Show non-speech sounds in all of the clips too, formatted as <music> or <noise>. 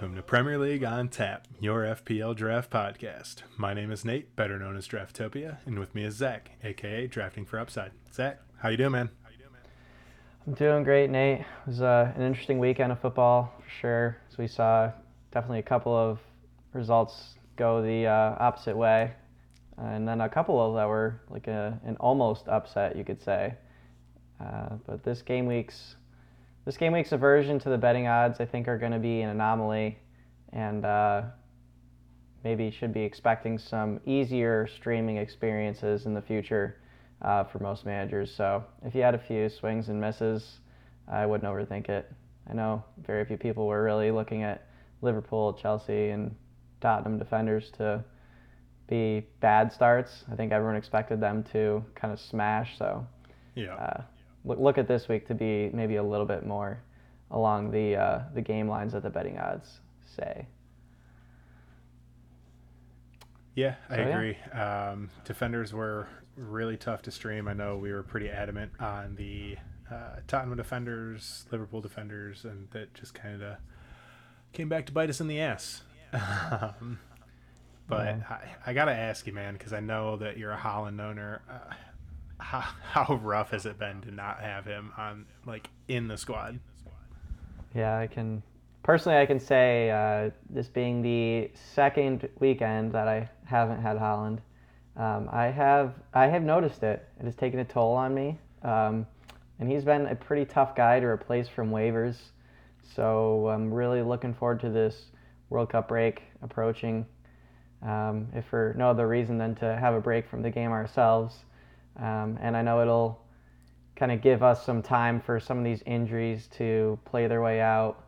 Welcome to Premier League on Tap, your FPL draft podcast. My name is Nate, better known as Draftopia, and with me is Zach, aka Drafting for Upside. Zach, how you doing, man? I'm doing great, Nate. It was uh, an interesting weekend of football for sure. So we saw definitely a couple of results go the uh, opposite way, and then a couple of that were like a, an almost upset, you could say. Uh, but this game week's this game week's aversion to the betting odds, I think, are going to be an anomaly, and uh, maybe should be expecting some easier streaming experiences in the future uh, for most managers. So if you had a few swings and misses, I wouldn't overthink it. I know very few people were really looking at Liverpool, Chelsea, and Tottenham defenders to be bad starts. I think everyone expected them to kind of smash. So Yeah. uh, look, look at this week to be maybe a little bit more along the uh, the game lines that the betting odds say. Yeah, I So, yeah. agree. Um, defenders were really tough to stream. I know we were pretty adamant on the uh, Tottenham defenders, Liverpool defenders, and that just kind of came back to bite us in the ass. <laughs> um, but Yeah. I, I got to ask you, man, because I know that you're a Haaland owner. Uh, how, <laughs> how rough has it been to not have him on, like, in the squad? Yeah, I can personally I can say uh, this being the second weekend that I haven't had Haaland, um, I have I have noticed it. It has taken a toll on me, um, and he's been a pretty tough guy to replace from waivers. So I'm really looking forward to this World Cup break approaching. Um, if for no other reason than to have a break from the game ourselves, um, and I know it'll kind of give us some time for some of these injuries to play their way out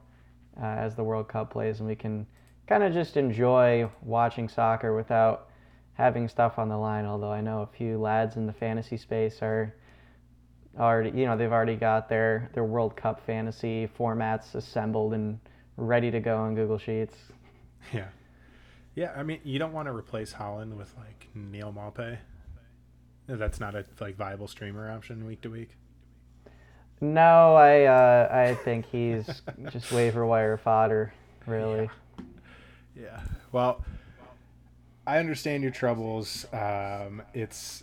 uh, as the World Cup plays, and we can kind of just enjoy watching soccer without having stuff on the line. Although I know a few lads in the fantasy space are already, you know, they've already got their their World Cup fantasy formats assembled and ready to go on Google Sheets. Yeah. Yeah, I mean, you don't want to replace Haaland with, like, Neal Maupay. That's not a, like, viable streamer option week to week. No, I uh, I think he's <laughs> just waiver wire fodder, really. Yeah. Well, I understand your troubles. Um, it's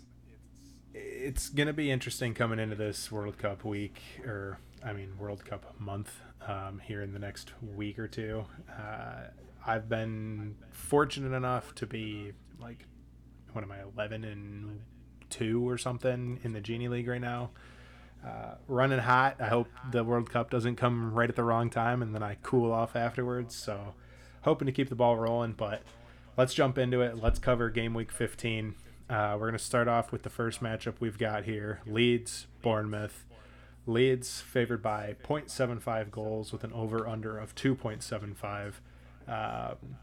it's gonna be interesting coming into this World Cup week, or I mean World Cup month um, here in the next week or two. Uh, I've been fortunate enough to be like, what am I, eleven and two or something in the Genie League right now. Uh, running hot. I hope the World Cup doesn't come right at the wrong time and then I cool off afterwards. So, hoping to keep the ball rolling. But let's jump into it. Let's cover game week 15. Uh, we're going to start off with the first matchup we've got here Leeds, Bournemouth. Leeds favored by 0.75 goals with an over under of 2.75. Um,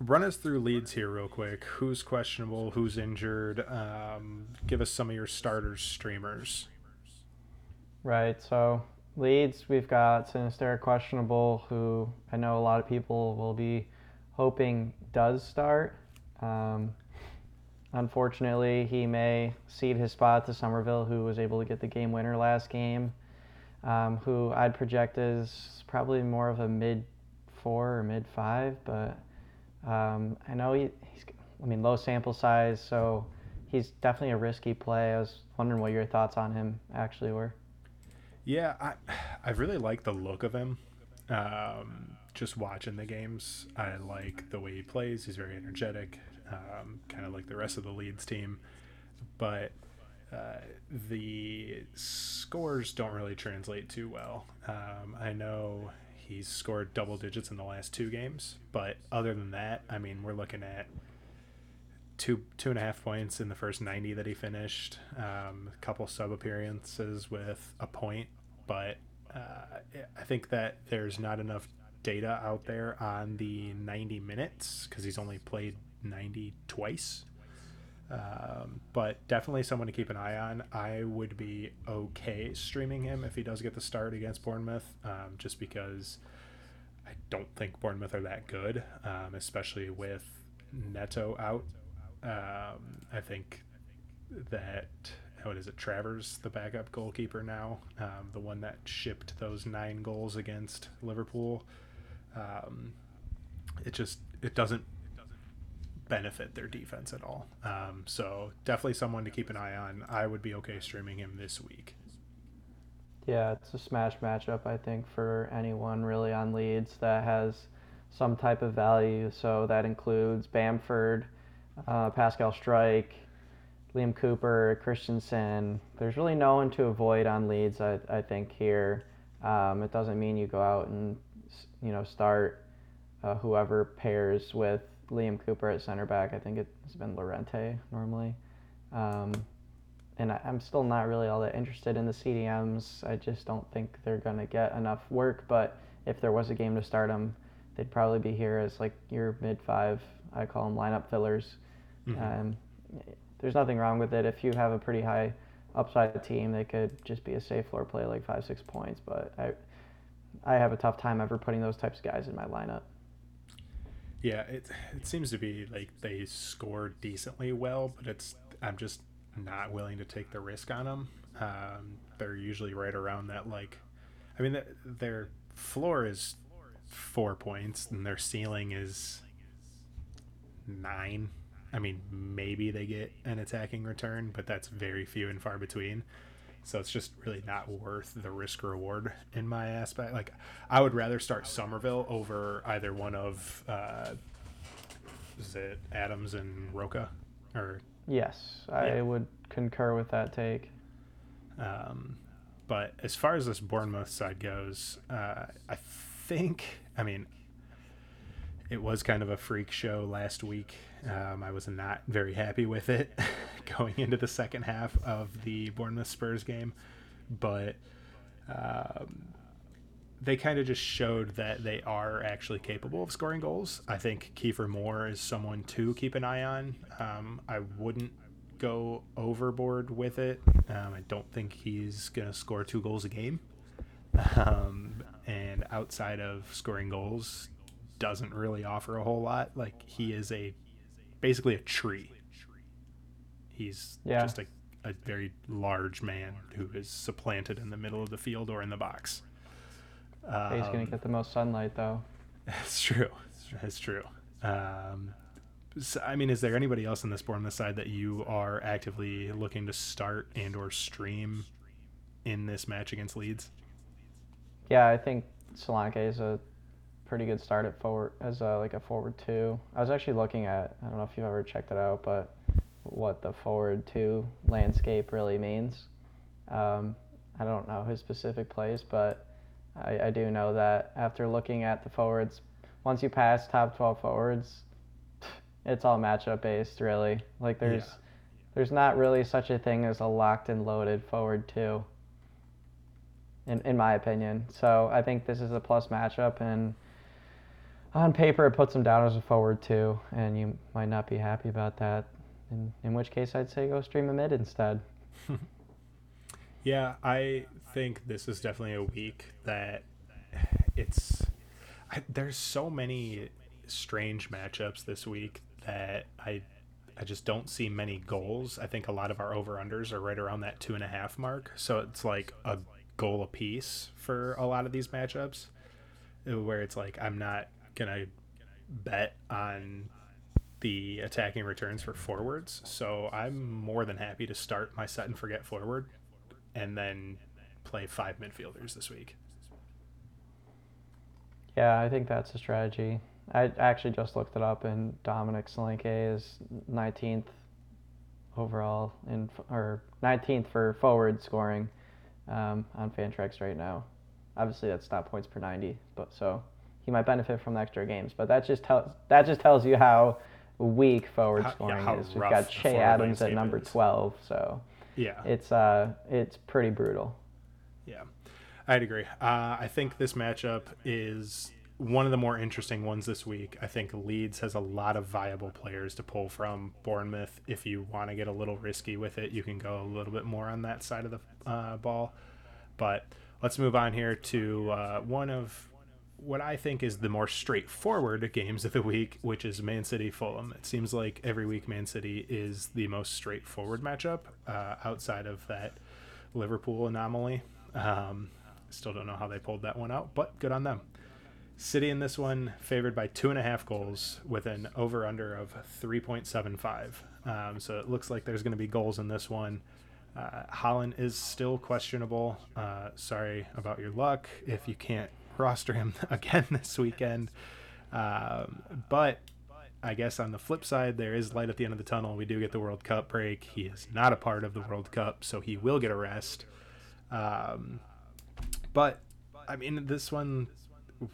run us through Leeds here, real quick. Who's questionable? Who's injured? Um, give us some of your starters, streamers. Right. So Leeds, we've got Sinisterra questionable, who I know a lot of people will be hoping does start. Um, unfortunately, he may cede his spot to Summerville, who was able to get the game winner last game. Um, who I'd project is probably more of a mid four or mid five, but um, I know he, he's. I mean, low sample size, so he's definitely a risky play. I was wondering what your thoughts on him actually were. Yeah, I I really like the look of him. Um, just watching the games, I like the way he plays. He's very energetic, um, kind of like the rest of the Leeds team. But uh, the scores don't really translate too well. Um, I know he's scored double digits in the last two games, but other than that, I mean, we're looking at two two and a half points in the first 90 that he finished um, a couple sub appearances with a point. But uh, i think that there's not enough data out there on the 90 minutes because he's only played 90 twice um, but definitely someone to keep an eye on i would be okay streaming him if he does get the start against bournemouth um, just because i don't think bournemouth are that good um, especially with neto out um, I think that what is it, Travers, the backup goalkeeper now, um, the one that shipped those nine goals against Liverpool. Um, it just it doesn't benefit their defense at all. Um, so definitely someone to keep an eye on. I would be okay streaming him this week. Yeah, it's a smash matchup, I think, for anyone really on Leeds that has some type of value. So that includes Bamford, uh, Pascal Struijk, Liam Cooper, Kristensen. There's really no one to avoid on Leeds, I, I think, here. Um, it doesn't mean you go out and you know start uh, whoever pairs with Liam Cooper at center back. I think it's been Llorente normally. Um, and I, am still not really all that interested in the CDMs. I just don't think they're going to get enough work. But if there was a game to start them, they'd probably be here as like your mid five. I call them lineup fillers. Mm-hmm. Um, there's nothing wrong with it. If you have a pretty high upside team, they could just be a safe floor play like five six points. But I, I have a tough time ever putting those types of guys in my lineup. Yeah, it it seems to be like they score decently well, but it's I'm just not willing to take the risk on them. Um, they're usually right around that like, I mean, their floor is four points and their ceiling is nine. I mean, maybe they get an attacking return, but that's very few and far between. So it's just really not worth the risk reward in my aspect. Like, I would rather start Summerville over either one of, uh, is it Adams and Roca, or Yes, I would concur with that take. Um, but as far as this Bournemouth side goes, uh, I think, I mean, it was kind of a freak show last week. Um, I was not very happy with it <laughs> going into the second half of the Bournemouth Spurs game, but um, they kind of just showed that they are actually capable of scoring goals. I think Kiefer Moore is someone to keep an eye on. Um, I wouldn't go overboard with it. Um, I don't think he's going to score two goals a game. Um, and outside of scoring goals, doesn't really offer a whole lot. Like he is a basically a tree. He's yeah. just a, a very large man who is supplanted in the middle of the field or in the box. Um, He's going to get the most sunlight, though. That's true. That's true. Um, so, I mean, is there anybody else in this board on the side that you are actively looking to start and or stream in this match against Leeds? Yeah, I think Solanke is a pretty good start at forward as a, like a forward two. I was actually looking at I don't know if you've ever checked it out, but what the forward two landscape really means. Um, I don't know his specific plays, but I, I do know that after looking at the forwards, once you pass top 12 forwards, <laughs> it's all matchup based, really. Like there's yeah. there's not really such a thing as a locked and loaded forward two. In in my opinion, so I think this is a plus matchup, and on paper it puts him down as a forward too, and you might not be happy about that. In in which case, I'd say go stream a mid instead. <laughs> yeah, I think this is definitely a week that it's I, there's so many strange matchups this week that I I just don't see many goals. I think a lot of our over unders are right around that two and a half mark. So it's like a goal a piece for a lot of these matchups, where it's like I'm not gonna bet on the attacking returns for forwards. So I'm more than happy to start my set and forget forward, and then play five midfielders this week. Yeah, I think that's a strategy. I actually just looked it up, and Dominic Solanke is 19th overall in or 19th for forward scoring um, on Fantrax right now. Obviously, that's not points per 90, but so he might benefit from the extra games. But that just tells that just tells you how weak forward how, scoring yeah, is. We've got Che Adams at number is. 12, so yeah, it's uh it's pretty brutal. Yeah, I'd agree. Uh, I think this matchup is one of the more interesting ones this week. I think Leeds has a lot of viable players to pull from Bournemouth. If you want to get a little risky with it, you can go a little bit more on that side of the uh, ball. But let's move on here to uh, one of what I think is the more straightforward games of the week, which is Man City Fulham. It seems like every week Man City is the most straightforward matchup uh, outside of that Liverpool anomaly. Um, still don't know how they pulled that one out, but good on them. City in this one favored by two and a half goals with an over under of 3.75. Um, so it looks like there's going to be goals in this one. Uh, Haaland is still questionable. Uh, sorry about your luck if you can't roster him <laughs> again this weekend. Um, but I guess on the flip side, there is light at the end of the tunnel. We do get the World Cup break. He is not a part of the World Cup, so he will get a rest. Um, but I mean, this one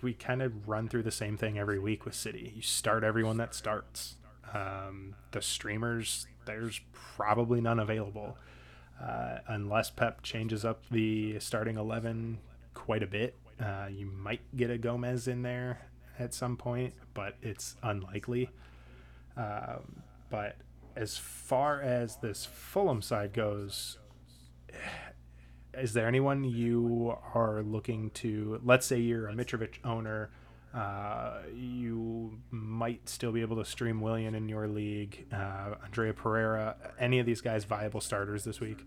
we kind of run through the same thing every week with City. You start everyone that starts. Um, the streamers, there's probably none available uh, unless Pep changes up the starting eleven quite a bit. Uh, you might get a Gomez in there at some point, but it's unlikely. Um, but as far as this Fulham side goes, is there anyone you are looking to? Let's say you're a Mitrovic owner. Uh, you might still be able to stream Willian in your league, uh, Andrea Pereira. Any of these guys viable starters this week?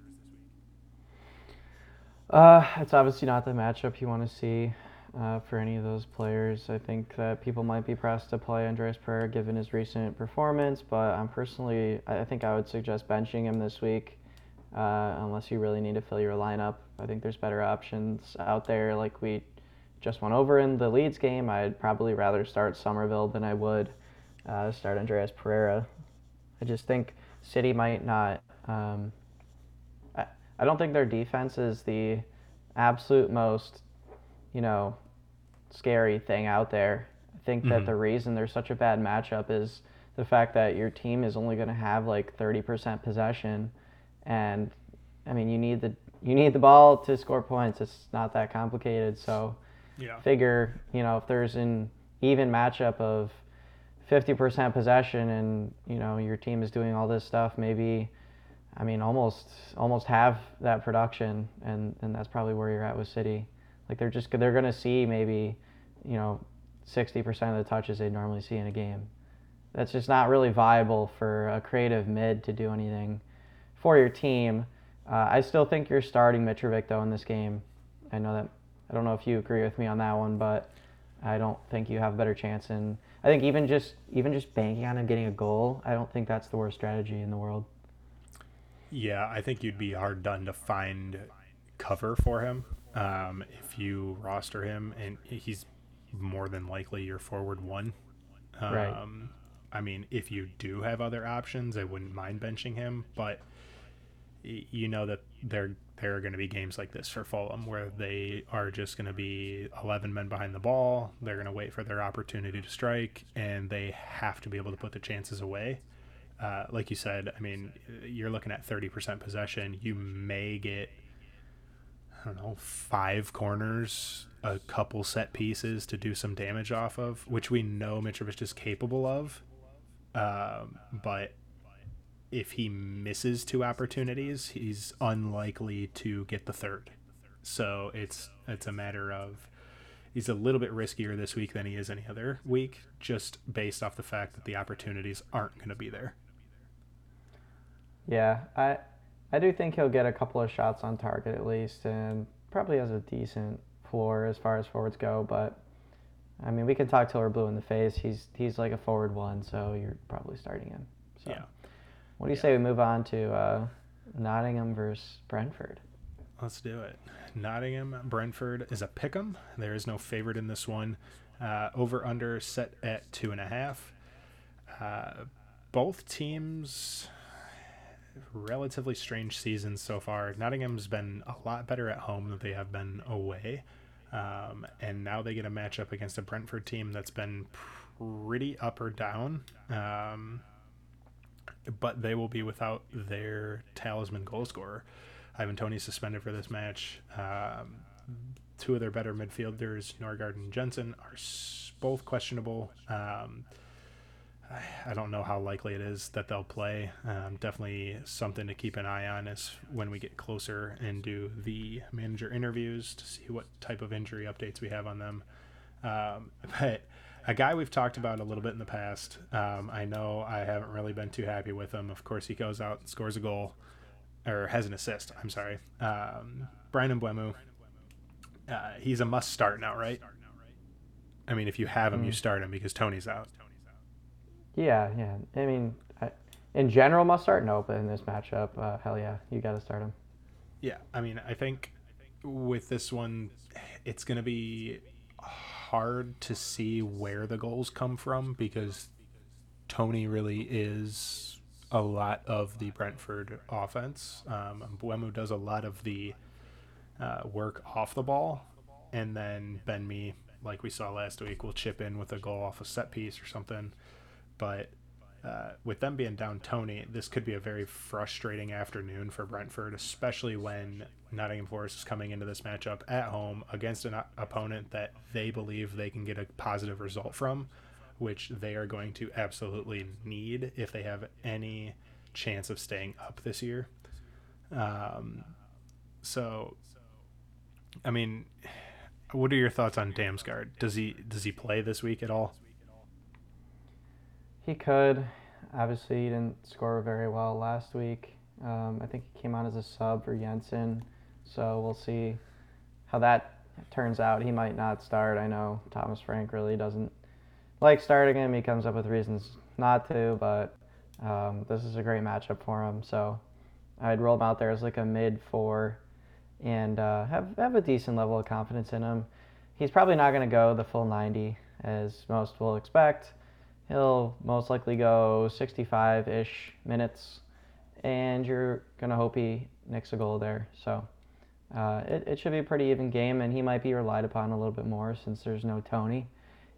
Uh, it's obviously not the matchup you want to see uh, for any of those players. I think that people might be pressed to play Andreas Pereira given his recent performance, but I'm personally, I think I would suggest benching him this week uh, unless you really need to fill your lineup. I think there's better options out there. Like we just went over in the Leeds game, I'd probably rather start Summerville than I would uh, start Andreas Pereira. I just think City might not. Um, I, don't think their defense is the absolute most, you know, scary thing out there. I think mm-hmm. that the reason there's such a bad matchup is the fact that your team is only going to have like 30% possession and I mean you need the you need the ball to score points. It's not that complicated. So yeah. figure, you know, if there's an even matchup of 50% possession and, you know, your team is doing all this stuff, maybe I mean almost almost have that production and and that's probably where you're at with City. Like they're just they're going to see maybe, you know, 60% of the touches they normally see in a game. That's just not really viable for a creative mid to do anything for your team. Uh, I still think you're starting Mitrovic though in this game. I know that I don't know if you agree with me on that one, but I don't think you have a better chance. And I think even just even just banking on him getting a goal, I don't think that's the worst strategy in the world. Yeah, I think you'd be hard done to find cover for him um, if you roster him, and he's more than likely your forward one. Um, right. I mean, if you do have other options, I wouldn't mind benching him, but you know that there there are going to be games like this for Fulham where they are just going to be 11 men behind the ball. They're going to wait for their opportunity to strike, and they have to be able to put the chances away. Uh, like you said, I mean, you're looking at 30% possession. You may get, I don't know, five corners, a couple set pieces to do some damage off of, which we know Mitrovic is capable of. Um, but if he misses two opportunities, he's unlikely to get the third. So it's it's a matter of he's a little bit riskier this week than he is any other week, just based off the fact that the opportunities aren't going to be there. Yeah, I I do think he'll get a couple of shots on target at least, and probably has a decent floor as far as forwards go. But I mean, we can talk till we're blue in the face. He's he's like a forward one, so you're probably starting him. So. Yeah. What do you yeah. say we move on to uh, Nottingham versus Brentford? Let's do it. Nottingham Brentford is a pick 'em. There is no favorite in this one. Uh, over under set at two and a half. Uh, both teams relatively strange seasons so far. Nottingham's been a lot better at home than they have been away. Um, and now they get a matchup against a Brentford team that's been pretty up or down. Um, but they will be without their talisman goal scorer. Ivan Toney suspended for this match. Um, two of their better midfielders, Norgaard and Jensen, are both questionable. Um, I don't know how likely it is that they'll play. Um, definitely something to keep an eye on is when we get closer and do the manager interviews to see what type of injury updates we have on them. Um, <laughs> but a guy we've talked about a little bit in the past. Um, I know I haven't really been too happy with him. Of course, he goes out and scores a goal, or has an assist. I'm sorry. Um, Bryan Mbeumo. Uh, he's a must start now, right? I mean, if you have him, you start him because Tony's out. Yeah, yeah. I mean, I, in general, must start. No, but in this matchup, uh, hell yeah, you got to start him. Yeah, I mean, I think with this one, it's going to be hard to see where the goals come from because Toney really is a lot of the Brentford offense. Um, Mbeumo does a lot of the uh, work off the ball, and then Ben Mee, like we saw last week, will chip in with a goal off a set piece or something. But uh, with them being down Toney, this could be a very frustrating afternoon for Brentford, especially when Nottingham Forest is coming into this matchup at home against an opponent that they believe they can get a positive result from, which they are going to absolutely need if they have any chance of staying up this year. Um, so, I mean, what are your thoughts on Damsgaard? Does he does he play this week at all? He could. Obviously, he didn't score very well last week. Um, I think he came on as a sub for Jensen, so we'll see how that turns out. He might not start. I know Thomas Frank really doesn't like starting him. He comes up with reasons not to, but um, this is a great matchup for him. So I'd roll him out there as like a mid four and uh, have, have a decent level of confidence in him. He's probably not going to go the full 90 as most will expect he'll most likely go 65 ish minutes, and you're going to hope he nicks a goal there. So uh, it, it should be a pretty even game, and he might be relied upon a little bit more since there's no Toney.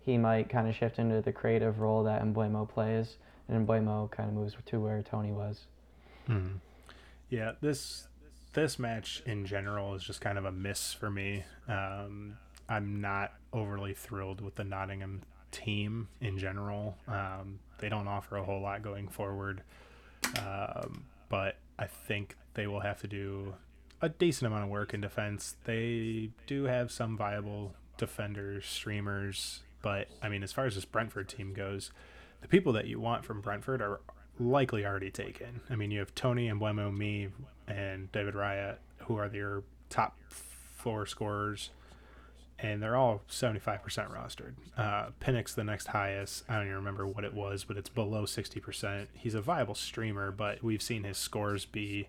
He might kind of shift into the creative role that Mbeumo plays, and Mbeumo kind of moves to where Toney was. Hmm. Yeah, this this match in general is just kind of a miss for me. Um, I'm not overly thrilled with the Nottingham team in general. Um, they don't offer a whole lot going forward, um, but I think they will have to do a decent amount of work in defense. They do have some viable defenders, streamers, but I mean, as far as this Brentford team goes, the people that you want from Brentford are likely already taken. I mean, you have Toney and Mbeumo, Mee, and David Raya, who are their top four scorers and they're all 75% rostered. Uh, Pinnock's the next highest. I don't even remember what it was, but it's below 60%. He's a viable streamer, but we've seen his scores be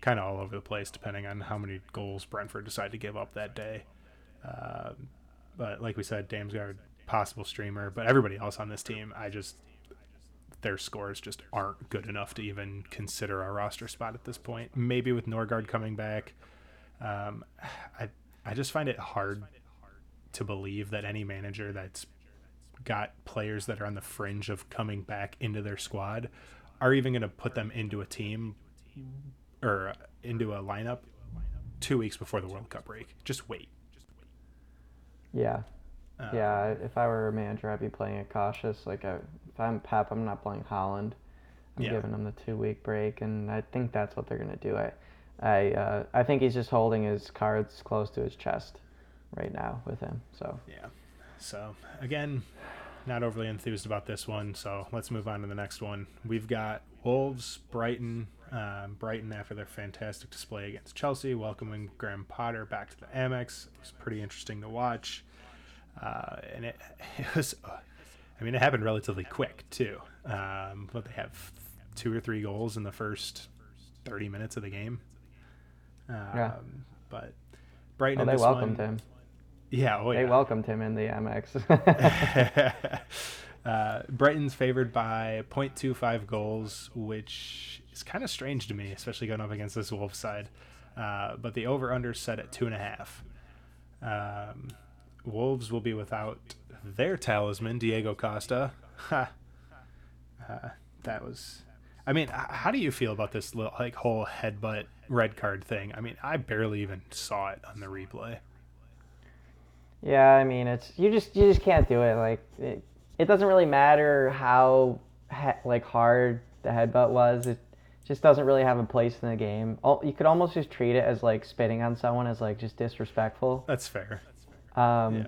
kind of all over the place depending on how many goals Brentford decide to give up that day. Uh, but like we said, Damsgaard, possible streamer, but everybody else on this team, I just their scores just aren't good enough to even consider a roster spot at this point. Maybe with Norgaard coming back, um, I I just find it hard to believe that any manager that's got players that are on the fringe of coming back into their squad are even going to put them into a team or into a lineup two weeks before the World Cup break. Just wait. Yeah. Um, yeah, if I were a manager, I'd be playing it cautious. Like, I, if I'm Pep, I'm not playing Haaland. I'm yeah. giving him the two week break, and I think that's what they're going to do. I, I, uh, I think he's just holding his cards close to his chest right now with him. So yeah. So again, not overly enthused about this one. So let's move on to the next one. We've got Wolves, Brighton. Um, Brighton after their fantastic display against Chelsea, welcoming Graham Potter back to the Amex. It was pretty interesting to watch, uh, and it, <laughs> it was. I mean, it happened relatively quick too. Um, but they have two or three goals in the first 30 minutes of the game. Um, yeah. But Brighton. Well, they welcomed one, him. Yeah, oh, they yeah. welcomed him in the Amex. <laughs> <laughs> uh, Brighton's favored by 0.25 goals, which is kind of strange to me, especially going up against this Wolves side. Uh, but the over/under set at two and a half. Um, Wolves will be without their talisman, Diego Costa. Ha. <laughs> Uh, that was. I mean, how do you feel about this little like whole headbutt red card thing? I mean, I barely even saw it on the replay. Yeah, I mean, it's you just you just can't do it. Like it, it doesn't really matter how like hard the headbutt was. It just doesn't really have a place in the game. You could almost just treat it as like spitting on someone as like just disrespectful. That's fair. Um,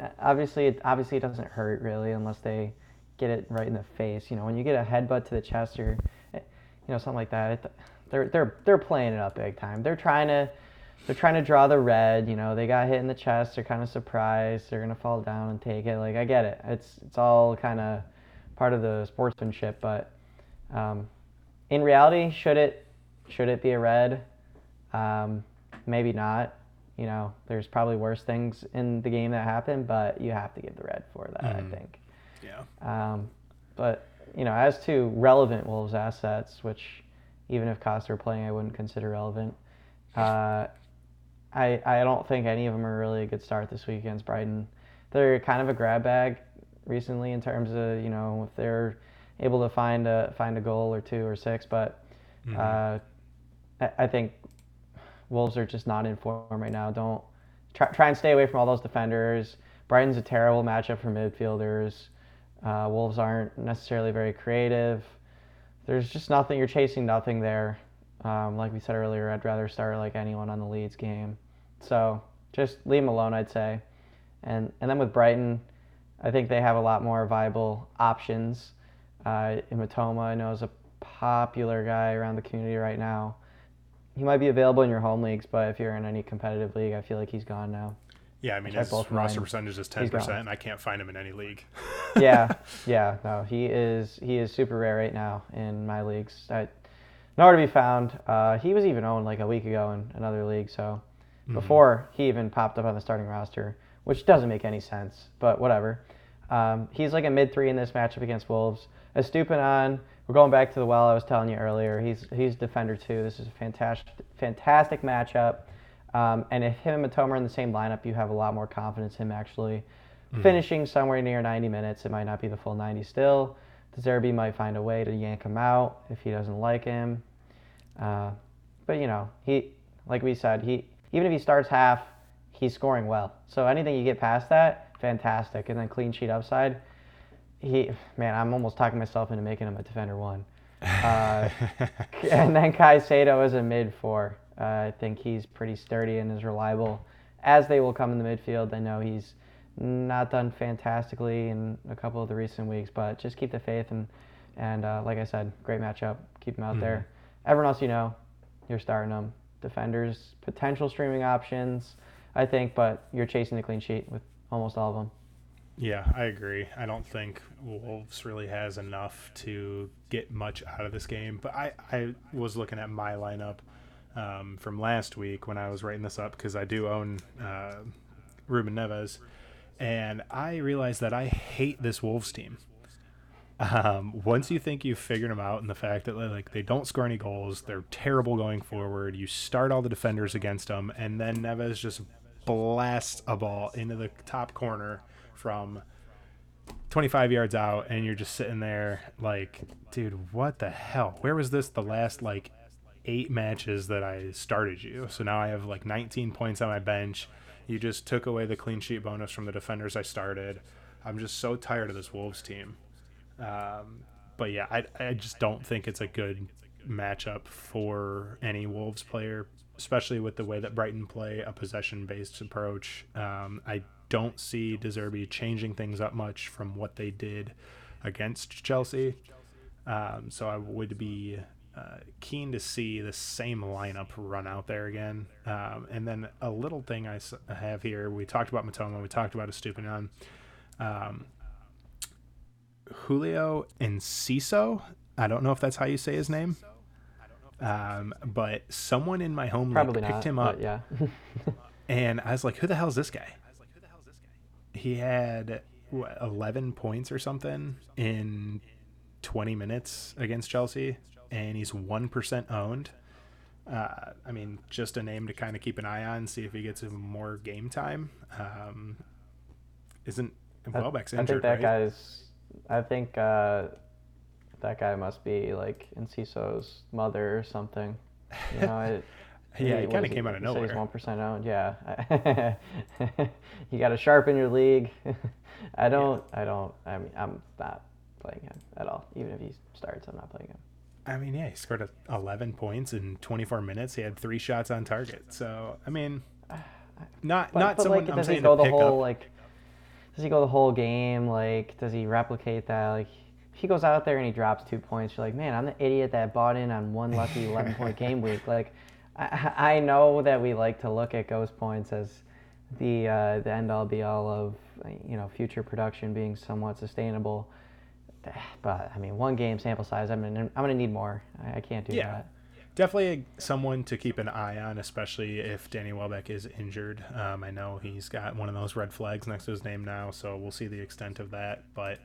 yeah. Obviously, it, obviously it doesn't hurt really unless they get it right in the face. You know, when you get a headbutt to the chest or, you know, something like that, it, they're they're they're playing it up big time. They're trying to they're trying to draw the red. You know, they got hit in the chest. They're kind of surprised. They're gonna fall down and take it. Like I get it. It's it's all kind of part of the sportsmanship. But um, in reality, should it should it be a red? Um, maybe not. You know, there's probably worse things in the game that happen, but you have to give the red for that. Mhm. I think. Yeah. Um, but you know, as to relevant Wolves assets, which even if Costa were playing, I wouldn't consider relevant. Uh, I I don't think any of them are really a good start this week against Brighton. They're kind of a grab bag recently in terms of you know if they're able to find a find a goal or two or six, but Mhm. uh, I, I think Wolves are just not in form right now. Don't try, try and stay away from all those defenders. Brighton's a terrible matchup for midfielders. Uh, Wolves aren't necessarily very creative. There's just nothing. You're chasing nothing there. Um, like we said earlier, I'd rather start like anyone on the Leeds game. So just leave him alone, I'd say. And and then with Brighton, I think they have a lot more viable options. Uh, Mitoma, I know, is a popular guy around the community right now. He might be available in your home leagues, but if you're in any competitive league, I feel like he's gone now. Yeah, I mean, his roster mine. percentage is ten percent, and I can't find him in any league. <laughs> yeah, <laughs> yeah, no, he is he is super rare right now in my leagues. I, nowhere to be found. Uh, he was even owned like a week ago in another league, so Mhm. before he even popped up on the starting roster, which doesn't make any sense, but whatever. Um, he's like a mid three in this matchup against Wolves. Estupinan, we're going back to the well I was telling you earlier. He's he's defender too. This is a fantastic fantastic matchup. Um, and if him and Mitoma are in the same lineup, you have a lot more confidence in him actually finishing somewhere near 90 minutes. It might not be the full 90 still. De Zerbi might find a way to yank him out if he doesn't like him. Uh, but you know, he like we said, he even if he starts half, he's scoring well. So anything you get past that, fantastic. And then clean sheet upside, he man, I'm almost talking myself into making him a defender one. <laughs> Uh, <laughs> and then Caicedo is a mid four. Uh, I think he's pretty sturdy and is reliable, as they will come in the midfield. I know he's not done fantastically in a couple of the recent weeks, but just keep the faith and and uh, like I said, great matchup. Keep him out there. Everyone else you know, you're starting them. Defenders, potential streaming options, I think, but you're chasing the clean sheet with almost all of them. Yeah, I agree. I don't think Wolves really has enough to get much out of this game. But I, I was looking at my lineup um, from last week when I was writing this up because I do own uh, Ruben Neves, and I realized that I hate this Wolves team. Um, once you think you've figured them out, and the fact that like they don't score any goals, they're terrible going forward. You start all the defenders against them, and then Neves just blasts a ball into the top corner from 25 yards out, and you're just sitting there like, dude, what the hell? Where was this the last like eight matches that I started you? So now I have like 19 points on my bench. You just took away the clean sheet bonus from the defenders I started. I'm just so tired of this Wolves team. Um, but yeah, I, I just don't think it's a good matchup for any Wolves player, especially with the way that Brighton play a possession based approach. Um, I don't see De Zerbi changing things up much from what they did against Chelsea. Um, so I would be uh, keen to see the same lineup run out there again. Um, and then a little thing I have here we talked about Mitoma, we talked about Estupinan. Um, Julio Enciso. I don't know if that's how you say his name. Um, but someone in my home league Probably picked not. him up, yeah. <laughs> and I was like, "Who the hell is this guy?" He had what, 11 points or something in 20 minutes against Chelsea, and he's one percent owned. Uh, I mean, just a name to kind of keep an eye on, see if he gets more game time. Um, isn't Welbeck's I think that right? guy's. I think uh, that guy must be like Enciso's mother or something. You know, <laughs> it, Yeah, he kinda is came out of nowhere. He's one percent owned. Yeah, <laughs> you got to sharpen your league. <laughs> I don't. I don't. I mean, I'm not playing him at all. Even if he starts, I'm not playing him. I mean, yeah, he scored a 11 points in 24 minutes. He had three shots on target. So, I mean, <sighs> not But, not but someone like, I'm saying go to the pick whole up. like? Does he go the whole game? Like, does he replicate that? Like, if he goes out there and he drops two points, you're like, man, I'm the idiot that bought in on one lucky 11 point game <laughs> week. Like, I, I know that we like to look at ghost points as the uh, the end all be all of you know future production being somewhat sustainable. But I mean, one game sample size. I'm gonna I'm gonna need more. I, I can't do Yeah. that. Definitely someone to keep an eye on, especially if Danny Welbeck is injured. Um, I know he's got one of those red flags next to his name now, so we'll see the extent of that. But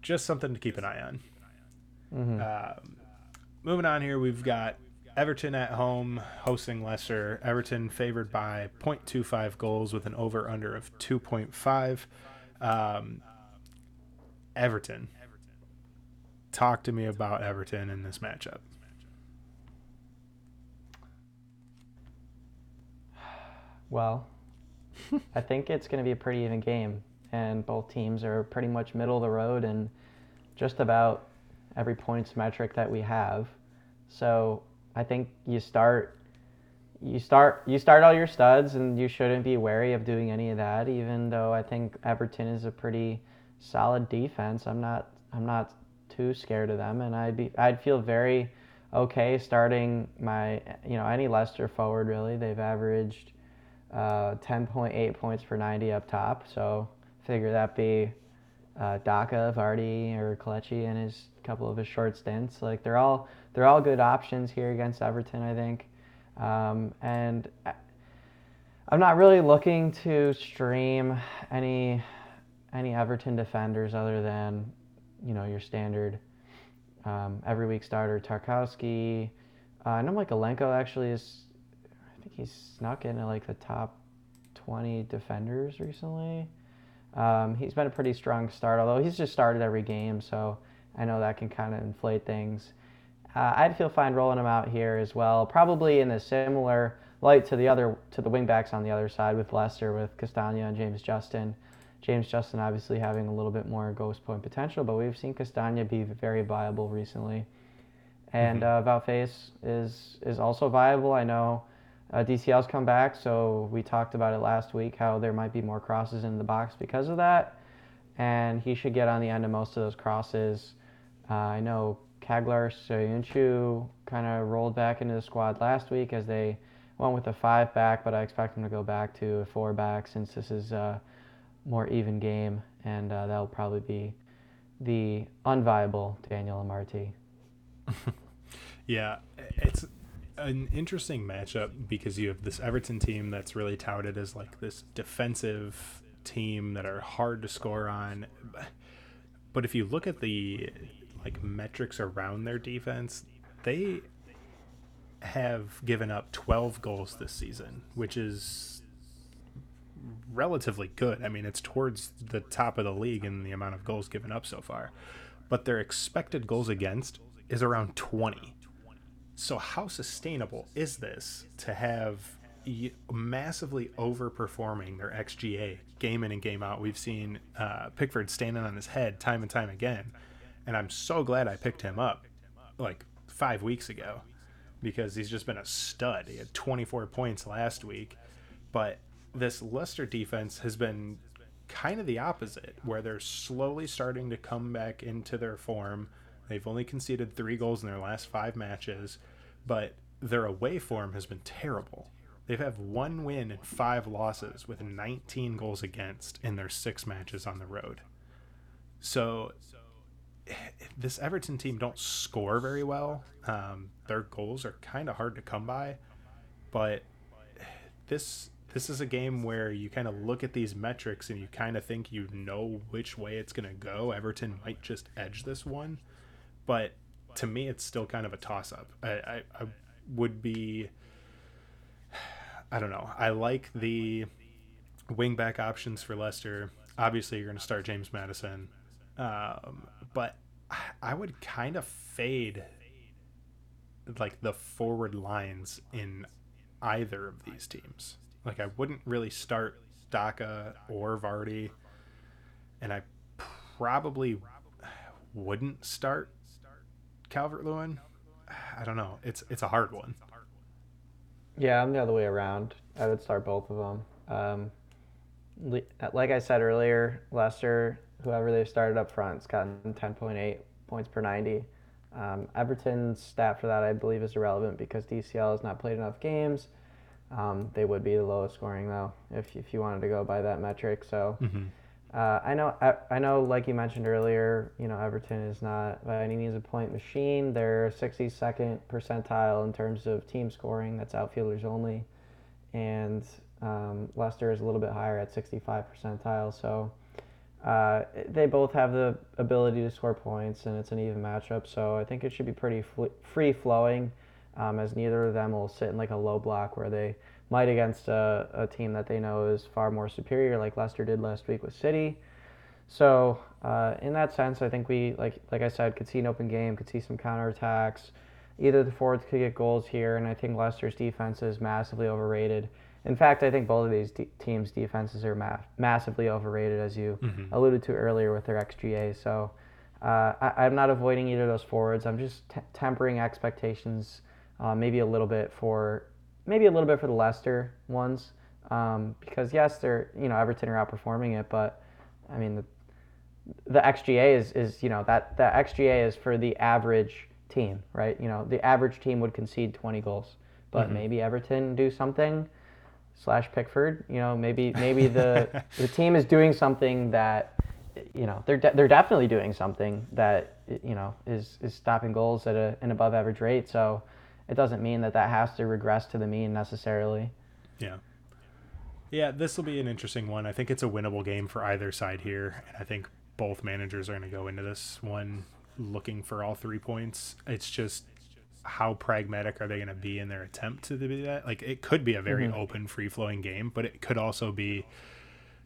just something to keep an eye on. Um, moving on here, we've got Everton at home hosting Leicester. Everton favored by 0.25 goals with an over under of 2.5. Um, Everton. Talk to me about Everton in this matchup. Well, I think it's going to be a pretty even game, and both teams are pretty much middle of the road in just about every points metric that we have. So I think you start, you start, you start all your studs, and you shouldn't be wary of doing any of that. Even though I think Everton is a pretty solid defense, I'm not, I'm not too scared of them, and I'd be, I'd feel very okay starting my, you know, any Leicester forward really. They've averaged uh, 10.8 points per 90 up top. So figure that be uh, Daka, Vardy, or Kelechi in his couple of his short stints. Like they're all they're all good options here against Everton, I think. Um, and I- I'm not really looking to stream any any Everton defenders other than you know your standard um, every week starter Tarkowski. Uh, I know Mykolenko actually is think he's snuck into like the top 20 defenders recently. Um, he's been a pretty strong start, although he's just started every game, so I know that can kind of inflate things. Uh, I'd feel fine rolling him out here as well, probably in a similar light to the other to the wingbacks on the other side with Leicester, with Castagna and James Justin. James Justin obviously having a little bit more ghost point potential, but we've seen Castagna be very viable recently. And uh, Valface is is also viable. I know uh, DCL's come back, so we talked about it last week how there might be more crosses in the box because of that, and he should get on the end of most of those crosses. Uh, I know Caglar Soyuncu kind of rolled back into the squad last week as they went with a five back, but I expect him to go back to a four back since this is a more even game, and uh, that'll probably be the unviable Daniel Amartey. <laughs> Yeah, it's an interesting matchup because you have this Everton team that's really touted as like this defensive team that are hard to score on. But if you look at the like metrics around their defense, they have given up 12 goals this season, which is relatively good. I mean, it's towards the top of the league in the amount of goals given up so far. But their expected goals against is around 20. So how sustainable is this to have massively overperforming their XGA game in and game out? We've seen uh, Pickford standing on his head time and time again, and I'm so glad I picked him up like five weeks ago because he's just been a stud. He had 24 points last week, but this Leicester defense has been kind of the opposite, where they're slowly starting to come back into their form. They've only conceded three goals in their last five matches, but their away form has been terrible. They've had one win and five losses with 19 goals against in their six matches on the road. So this Everton team don't score very well. Um, their goals are kind of hard to come by, but this this is a game where you kind of look at these metrics and you kind of think you know which way it's going to go. Everton might just edge this one, but to me, it's still kind of a toss up. I, I, I would be. I don't know. I like the wingback options for Leicester. Obviously, you're going to start James Maddison, um, but I would kind of fade like the forward lines in either of these teams. Like I wouldn't really start Daka or Vardy, and I probably wouldn't start Calvert Lewin. I don't know. It's it's a hard one. Yeah, I'm the other way around. I would start both of them. Um, like I said earlier, Leicester, whoever they've started up front, has gotten 10.8 points per 90. Um, Everton's stat for that, I believe, is irrelevant because DCL has not played enough games. Um, they would be the lowest scoring though, if if you wanted to go by that metric. So. Mm-hmm. Uh, I know, I, I know, like you mentioned earlier, you know, Everton is not by any means a point machine. They're 62nd percentile in terms of team scoring. That's outfielders only, and um, Leicester is a little bit higher at 65 percentile. So uh, they both have the ability to score points, and it's an even matchup. So I think it should be pretty fl- free flowing, um, as neither of them will sit in like a low block where they might against a, a team that they know is far more superior, like Leicester did last week with City. So uh, in that sense, I think we like like I said, could see an open game, could see some counterattacks. Either the forwards could get goals here, and I think Leicester's defense is massively overrated. In fact, I think both of these de- teams' defenses are ma- massively overrated, as you mm-hmm. alluded to earlier with their XGA. So uh, I- am not avoiding either of those forwards. I'm just t- tempering expectations, uh, maybe a little bit for maybe a little bit for the Leicester ones um, because yes, they're you know Everton are outperforming it, but I mean the the XGA is is you know that that XGA is for the average team, right? You know the average team would concede 20 goals, but mm-hmm. maybe Everton do something slash Pickford. You know maybe maybe the <laughs> the team is doing something that you know they're de- they're definitely doing something that you know is is stopping goals at a, an above average rate. So it doesn't mean that that has to regress to the mean necessarily. Yeah. Yeah, this will be an interesting one. I think it's a winnable game for either side here, and I think both managers are going to go into this one looking for all three points. It's just how pragmatic are they going to be in their attempt to do that? Like it could be a very mm-hmm. open, free flowing game, but it could also be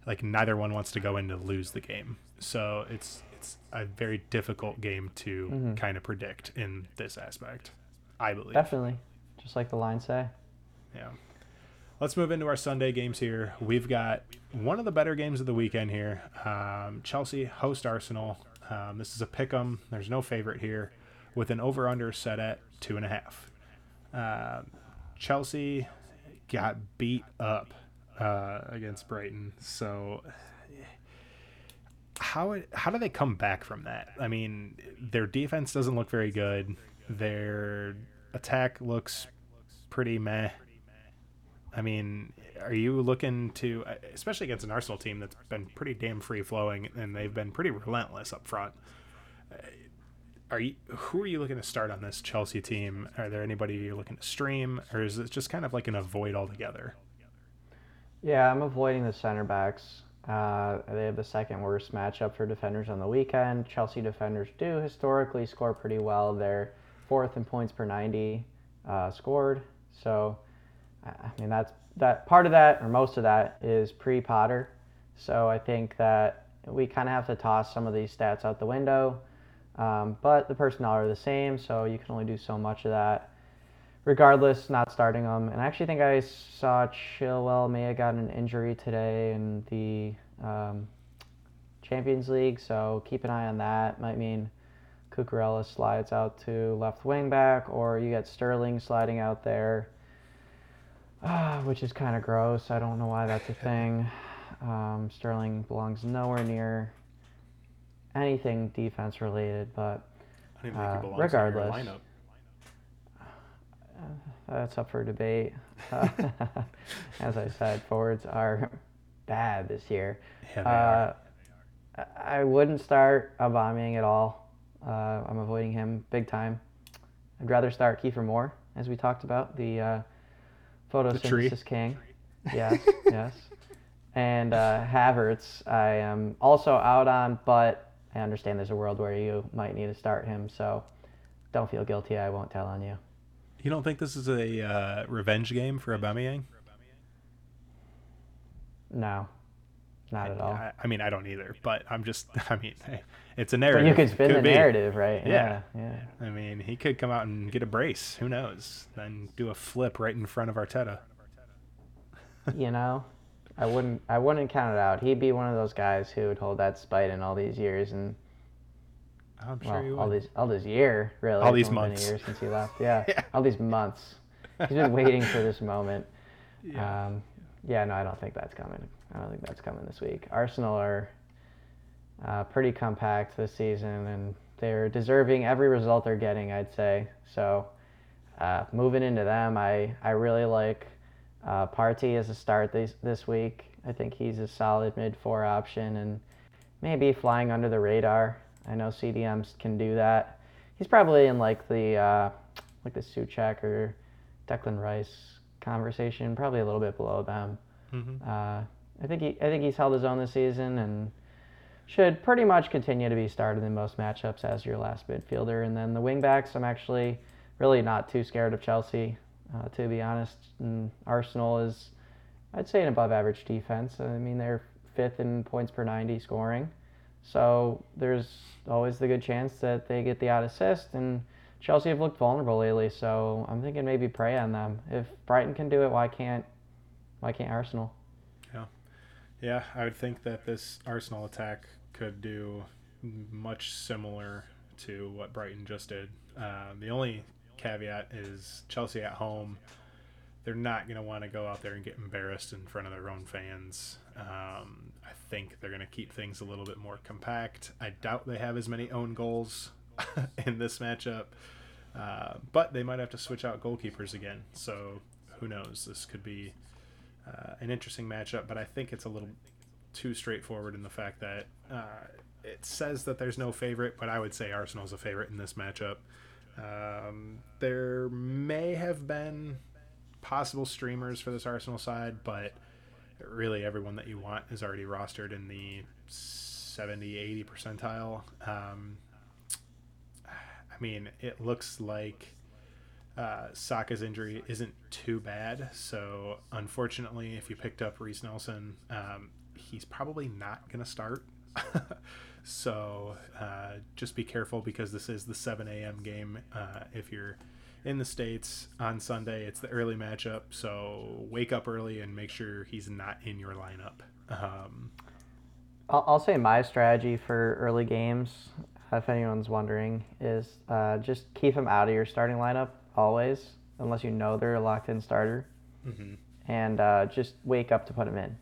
like neither one wants to go in to lose the game. So it's it's a very difficult game to mm-hmm. kind of predict in this aspect. I believe. Definitely. Just like the line say. Yeah. Let's move into our Sunday games here. We've got one of the better games of the weekend here. Um, Chelsea host Arsenal. Um, this is a pick 'em. There's no favorite here, with an over under set at two and a half. Uh, Chelsea got beat up uh, against Brighton, so how how do they come back from that? I mean, their defense doesn't look very good. Their attack looks pretty meh. I mean, are you looking to, especially against an Arsenal team that's been pretty damn free flowing and they've been pretty relentless up front? Uh, are you who are you looking to start on this Chelsea team? Are there anybody you're looking to stream, or is it just kind of like an avoid altogether? Yeah, I'm avoiding the center backs. Uh, they have the second worst matchup for defenders on the weekend. Chelsea defenders do historically score pretty well. They're fourth in points per 90 uh, scored. So, I mean, that's that part of that, or most of that, is pre Potter. So I think that we kind of have to toss some of these stats out the window. Um, but the personnel are the same, so you can only do so much of that. Regardless, not starting them. And I actually think I saw Chilwell may have gotten an injury today in the um, Champions League, so keep an eye on that. Might mean Cucurella slides out to left wing back, or you get Sterling sliding out there, uh, which is kind of gross. I don't know why that's a <laughs> thing. Um, Sterling belongs nowhere near anything defense related, but uh, regardless, uh, that's up for debate. <laughs> as I said, forwards are bad this year. Yeah, uh, I wouldn't start Aubameyang at all. Uh, I'm avoiding him big time. I'd rather start Kieffer Moore, as we talked about, the uh, photosynthesis the king. <laughs> Yes, yes. And uh, Havertz, I am also out on, but I understand there's a world where you might need to start him, so don't feel guilty. I won't tell on you. You don't think this is a uh, revenge game for Aubameyang? No, not at all. I, I, mean, I don't either, but I'm just, <laughs> I mean, <laughs> it's a narrative. But you could spin could the be. narrative, right? Yeah. yeah. yeah. I mean, he could come out and get a brace. Who knows? Then do a flip right in front of Arteta. <laughs> you know, I wouldn't, I wouldn't count it out. He'd be one of those guys who would hold that spite in all these years and. I'm sure well, you would. All these, all this year, really. All these months. years since he left. Yeah. yeah. All these months. He's been waiting for this moment. Yeah. Um, yeah. No, I don't think that's coming. I don't think that's coming this week. Arsenal are uh, pretty compact this season, and they're deserving every result they're getting, I'd say. So uh, moving into them, I, I really like uh, Partey as a start this, this week. I think he's a solid mid four option and maybe flying under the radar. I know CDMs can do that. He's probably in like the uh, like the Soucek or Declan Rice conversation, probably a little bit below them. Mm-hmm. Uh, I think he I think he's held his own this season and should pretty much continue to be started in most matchups as your last midfielder. And then the wingbacks, I'm actually really not too scared of Chelsea, uh, to be honest. And Arsenal is, I'd say, an above average defense. I mean, they're fifth in points per 90 scoring. So there's always the good chance that they get the odd assist. And Chelsea have looked vulnerable lately, so I'm thinking maybe prey on them. If Brighton can do it, why can't why can't Arsenal? Yeah. I would think that this Arsenal attack could do much similar to what Brighton just did. Uh, the only caveat is Chelsea at home. They're not going to want to go out there and get embarrassed in front of their own fans. Um, I think they're going to keep things a little bit more compact. I doubt they have as many own goals <laughs> in this matchup, uh, but they might have to switch out goalkeepers again. So who knows? This could be uh, an interesting matchup, but I think it's a little too straightforward in the fact that uh, it says that there's no favorite, but I would say Arsenal's a favorite in this matchup. Um, there may have been possible streamers for this Arsenal side, but really everyone that you want is already rostered in the 70 80 percentile. Um, I mean, it looks like uh, Saka's injury isn't too bad. So, unfortunately, if you picked up Reiss Nelson, um, he's probably not going to start. <laughs> so uh, just be careful because this is the 7 a.m. game. Uh, if you're in the States on Sunday, it's the early matchup. So wake up early and make sure he's not in your lineup. Um, I'll, I'll say my strategy for early games, if anyone's wondering, is uh, just keep him out of your starting lineup always, unless you know they're a locked in starter. Mm-hmm. And uh, just wake up to put them in.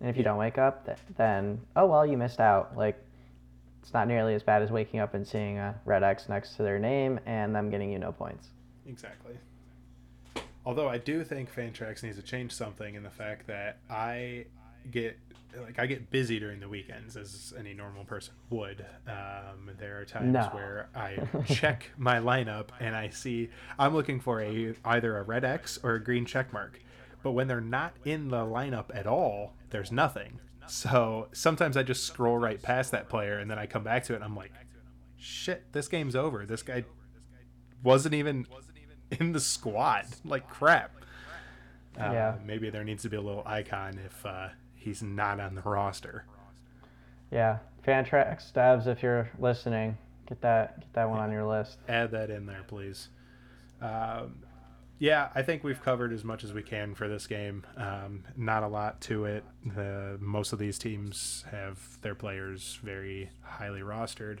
And if you don't wake up, then oh well, you missed out. Like it's not nearly as bad as waking up and seeing a red X next to their name and them getting you no points. Exactly. Although I do think Fantrax needs to change something in the fact that I get like I get busy during the weekends as any normal person would. Um, there are times no. where I <laughs> check my lineup and I see I'm looking for a either a red X or a green check mark. But when they're not in the lineup at all, there's nothing. So sometimes I just scroll right past that player and then I come back to it and I'm like, shit, this game's over. This guy wasn't even in the squad. Like crap. Uh, yeah. Maybe there needs to be a little icon if uh, he's not on the roster. Yeah, Fantrax stabs. If you're listening, get that get that one on your list. Add that in there, please. Um, yeah, I think we've covered as much as we can for this game. Um, not a lot to it. The, most of these teams have their players very highly rostered.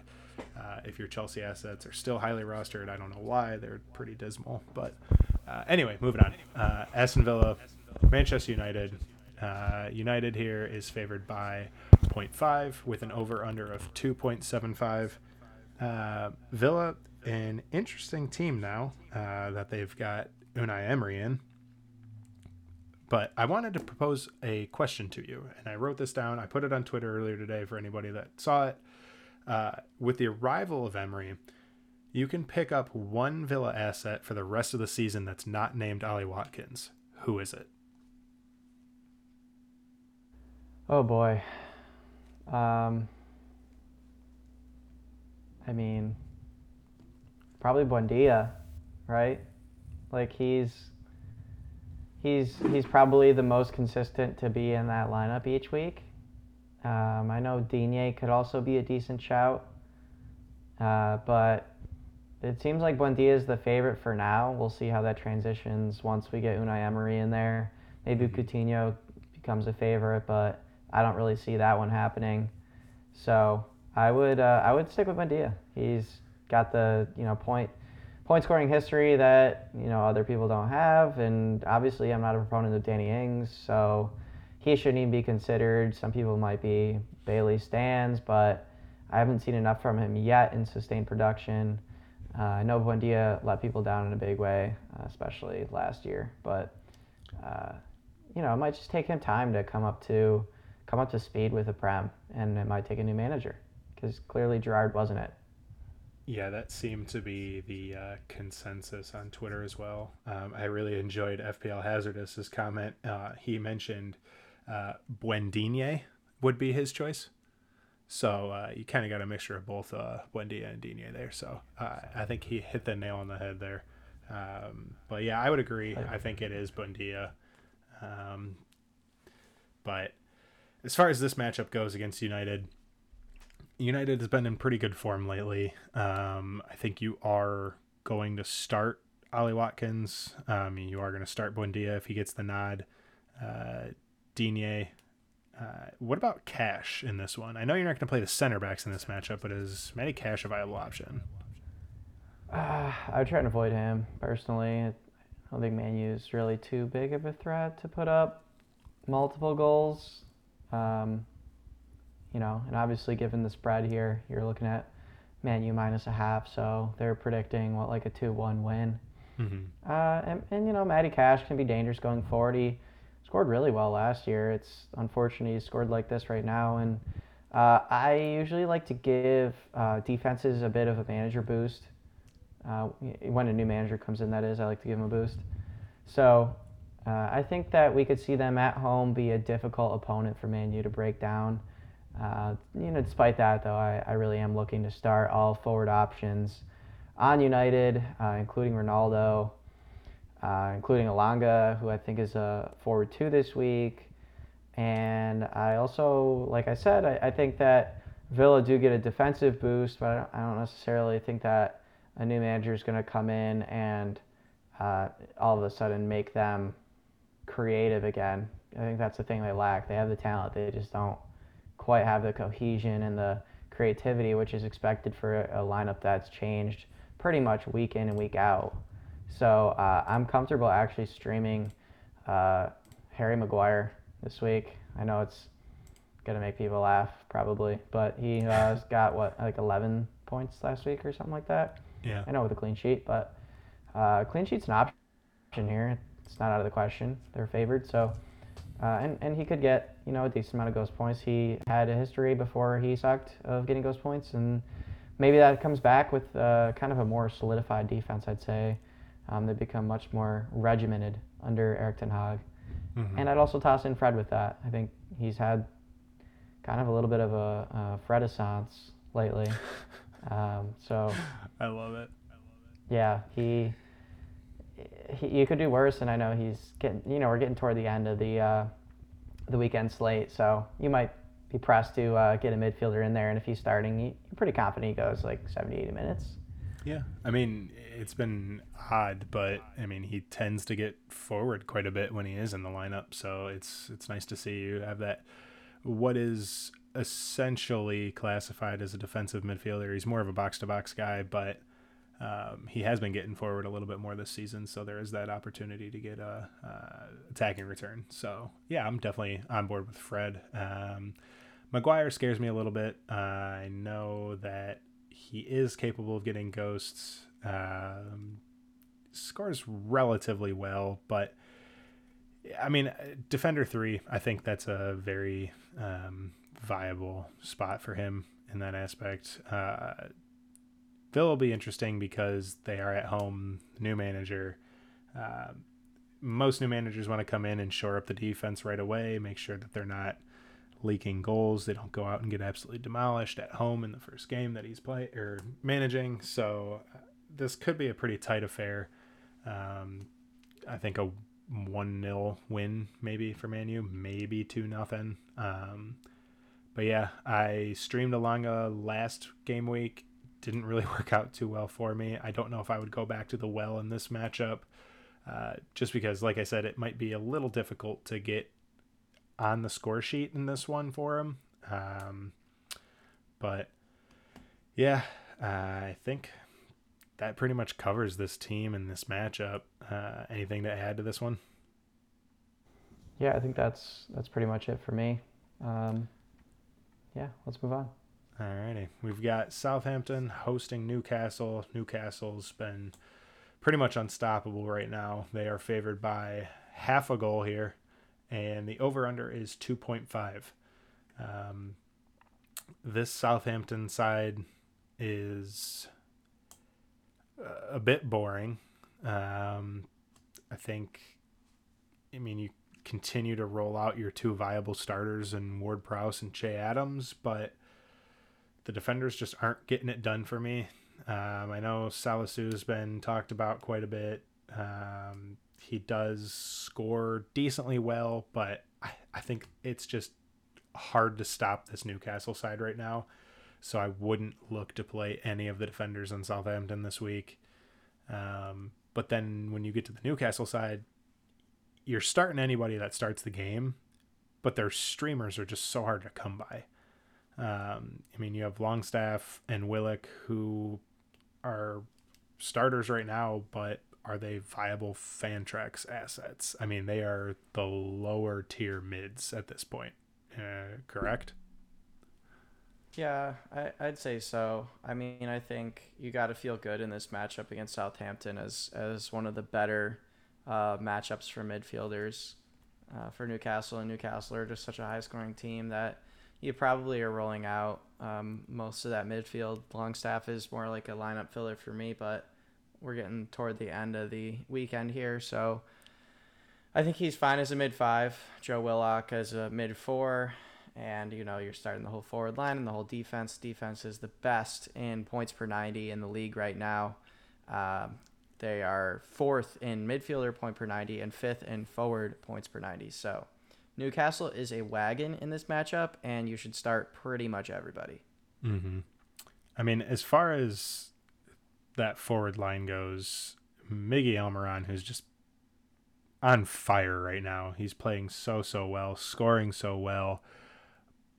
Uh, if your Chelsea assets are still highly rostered, I don't know why. They're pretty dismal. But uh, anyway, moving on. Uh, Aston Villa, Manchester United. Uh, United here is favored by 0.5 with an over under of 2.75. Uh, Villa, an interesting team now uh, that they've got Unai Emery in. But I wanted to propose a question to you, and I wrote this down. I put it on Twitter earlier today for anybody that saw it. Uh, with the arrival of Emery, you can pick up one Villa asset for the rest of the season that's not named Ollie Watkins. Who is it? Oh boy. Um, I mean, probably Buendia, right? Like he's he's he's probably the most consistent to be in that lineup each week. Um, I know Digne could also be a decent shout, uh, but it seems like Buendia is the favorite for now. We'll see how that transitions once we get Unai Emery in there. Maybe mm-hmm. Coutinho becomes a favorite, but I don't really see that one happening. So I would uh, I would stick with Buendia. He's got the you know point point scoring history that you know other people don't have, and obviously I'm not a proponent of Danny Ings, so he shouldn't even be considered. Some people might be Bailey Stans, but I haven't seen enough from him yet in sustained production. Uh, I know Buendia let people down in a big way, uh, especially last year, but uh, you know it might just take him time to come up to come up to speed with the Prem, and it might take a new manager because clearly Gerrard wasn't it. Yeah, that seemed to be the uh, consensus on Twitter as well. Um, I really enjoyed FPL Hazardous' comment. Uh, he mentioned uh, would be his choice. So uh, you kind of got a mixture of both uh, Buendia and Digne there. So uh, I think he hit the nail on the head there. Um, but yeah, I would agree. I think it is Buendia. Um, but as far as this matchup goes against United, United has been in pretty good form lately. Um, I think you are going to start Ollie Watkins. Um, you are going to start Buendia if he gets the nod. Uh, Digne uh, what about Cash in this one? I know you're not going to play the center backs in this matchup, but is Matty Cash a viable option? Uh, I would try and avoid him personally. I don't think Man U is really too big of a threat to put up multiple goals. Um, you know, and obviously given the spread here, you're looking at Man U minus a half, so they're predicting what like a two-one win. Mm-hmm. Uh, and, and you know, Matty Cash can be dangerous going forward. He scored really well last year. It's unfortunate he scored like this right now. And uh, I usually like to give uh, defenses a bit of a manager boost. Uh, when a new manager comes in, that is, I like to give them a boost. So uh, I think that we could see them at home be a difficult opponent for Man U to break down. Uh, you know, despite that, though, I, I really am looking to start all forward options on United, uh, including Ronaldo uh, including Elanga, who I think is a forward two this week. And I also, like I said, I, I think that Villa do get a defensive boost, but I don't, I don't necessarily think that a new manager is going to come in and uh, all of a sudden make them creative again. I think that's the thing they lack. They have the talent, they just don't quite have the cohesion and the creativity, which is expected for a lineup that's changed pretty much week in and week out. So uh, I'm comfortable actually streaming uh, Harry Maguire this week. I know it's gonna make people laugh probably, but he <laughs> has got what like 11 points last week or something like that. Yeah. I know with a clean sheet, but uh, clean sheet's an option here. It's not out of the question. They're favored, so uh, and and he could get you know a decent amount of ghost points. He had a history before he sucked of getting ghost points, and maybe that comes back with uh, kind of a more solidified defense, I'd say. Um, they become much more regimented under Erik ten Hag. Mm-hmm. And I'd also toss in Fred with that. I think he's had kind of a little bit of a, a Fredissance lately. <laughs> um, so I love it. Yeah, he, he you could do worse, and I know he's getting. You know, we're getting toward the end of the uh, the weekend slate, so you might be pressed to uh, get a midfielder in there. And if he's starting, you're pretty confident he goes like 70, 80 minutes. Yeah, I mean, it's been odd, but I mean, he tends to get forward quite a bit when he is in the lineup, so it's it's nice to see you have that. What is essentially classified as a defensive midfielder. He's more of a box to box guy, but um, he has been getting forward a little bit more this season, so there is that opportunity to get a uh, attacking return. So yeah, I'm definitely on board with Fred. Um, Maguire scares me a little bit. Uh, I know that he is capable of getting ghosts. Um, scores relatively well, but I mean, defender three. I think that's a very um, viable spot for him in that aspect. Uh, Will be interesting because they are at home, new manager. Uh, most new managers want to come in and shore up the defense right away, make sure that they're not leaking goals. They don't go out and get absolutely demolished at home in the first game that he's play or managing. So uh, this could be a pretty tight affair. Um, I think a one 0 win maybe for Man U, maybe two nothing. Um, but yeah, I streamed Elanga last game week. Didn't really <laughs> work out too well for me. I don't know if I would go back to the well in this matchup. Uh, just because, like I said, it might be a little difficult to get on the score sheet in this one for him. Um, but yeah, uh, I think that pretty much covers this team and this matchup. Uh, anything to add to this one? Yeah, I think that's that's pretty much it for me. Um, yeah, let's move on. Alrighty. We've got Southampton hosting Newcastle. Newcastle's been pretty much unstoppable right now. They are favored by half a goal here, and the over under is 2.5. Um, this Southampton side is a bit boring. Um, I think, I mean, you continue to roll out your two viable starters in Ward Prowse and Che Adams, but the defenders just aren't getting it done for me. Um, I know Salisu's been talked about quite a bit. Um, he does score decently well, but I, I think it's just hard to stop this Newcastle side right now. So I wouldn't look to play any of the defenders on Southampton this week. Um, but then when you get to the Newcastle side, you're starting anybody that starts the game, but their streamers are just so hard to come by. Um, I mean, you have Longstaff and Willock who are starters right now, but are they viable Fantrax assets? I mean, they are the lower tier mids at this point. Uh, correct? Yeah, I, I'd say so. I mean, I think you got to feel good in this matchup against Southampton as as one of the better uh, matchups for midfielders uh, for Newcastle. And Newcastle are just such a high scoring team that you probably are rolling out um, most of that midfield. Longstaff is more like a lineup filler for me, but we're getting toward the end of the weekend here, so I think he's fine as a mid five. Joe Willock as a mid four, and you know you're starting the whole forward line and the whole defense. Defense is the best in points per ninety in the league right now. Um, they are fourth in midfielder point per 90 and fifth in forward points per 90. So Newcastle is a wagon in this matchup, and you should start pretty much everybody. Mm-hmm. I mean, as far as that forward line goes, Miggy Almiron, who's just on fire right now. He's playing so, so well, scoring so well.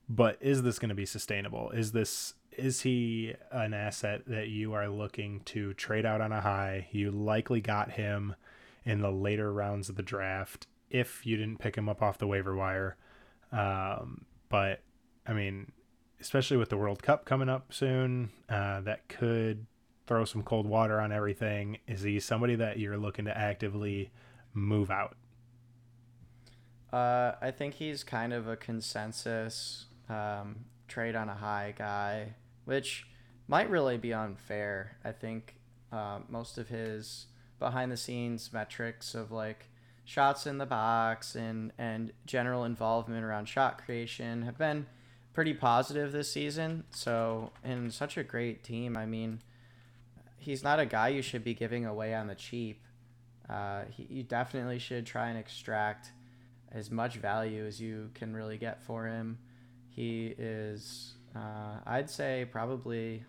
But is this going to be sustainable? Is this is he an asset that you are looking to trade out on a high? You likely got him in the later rounds of the draft if you didn't pick him up off the waiver wire. Um, but I mean, especially with the World Cup coming up soon, uh, that could throw some cold water on everything. Is he somebody that you're looking to actively move out? Uh, I think he's kind of a consensus um, trade on a high guy which might really be unfair. I think uh, most of his behind the scenes metrics of like shots in the box and and general involvement around shot creation have been pretty positive this season. So in such a great team, I mean, he's not a guy you should be giving away on the cheap. Uh, he, you definitely should try and extract as much value as you can really get for him. He is uh, I'd say probably.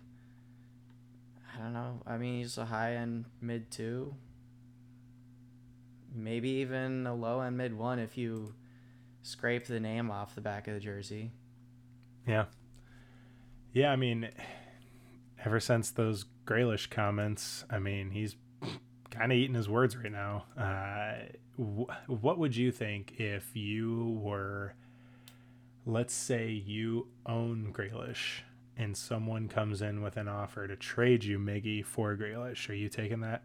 I don't know. I mean, he's a high end mid two. Maybe even a low end mid one if you scrape the name off the back of the jersey. Yeah. Yeah, I mean, ever since those Grealish comments, I mean, he's kind of eating his words right now. Uh, wh- what would you think if you were let's say you own Grealish and someone comes in with an offer to trade you Miggy for Grealish? are you taking that?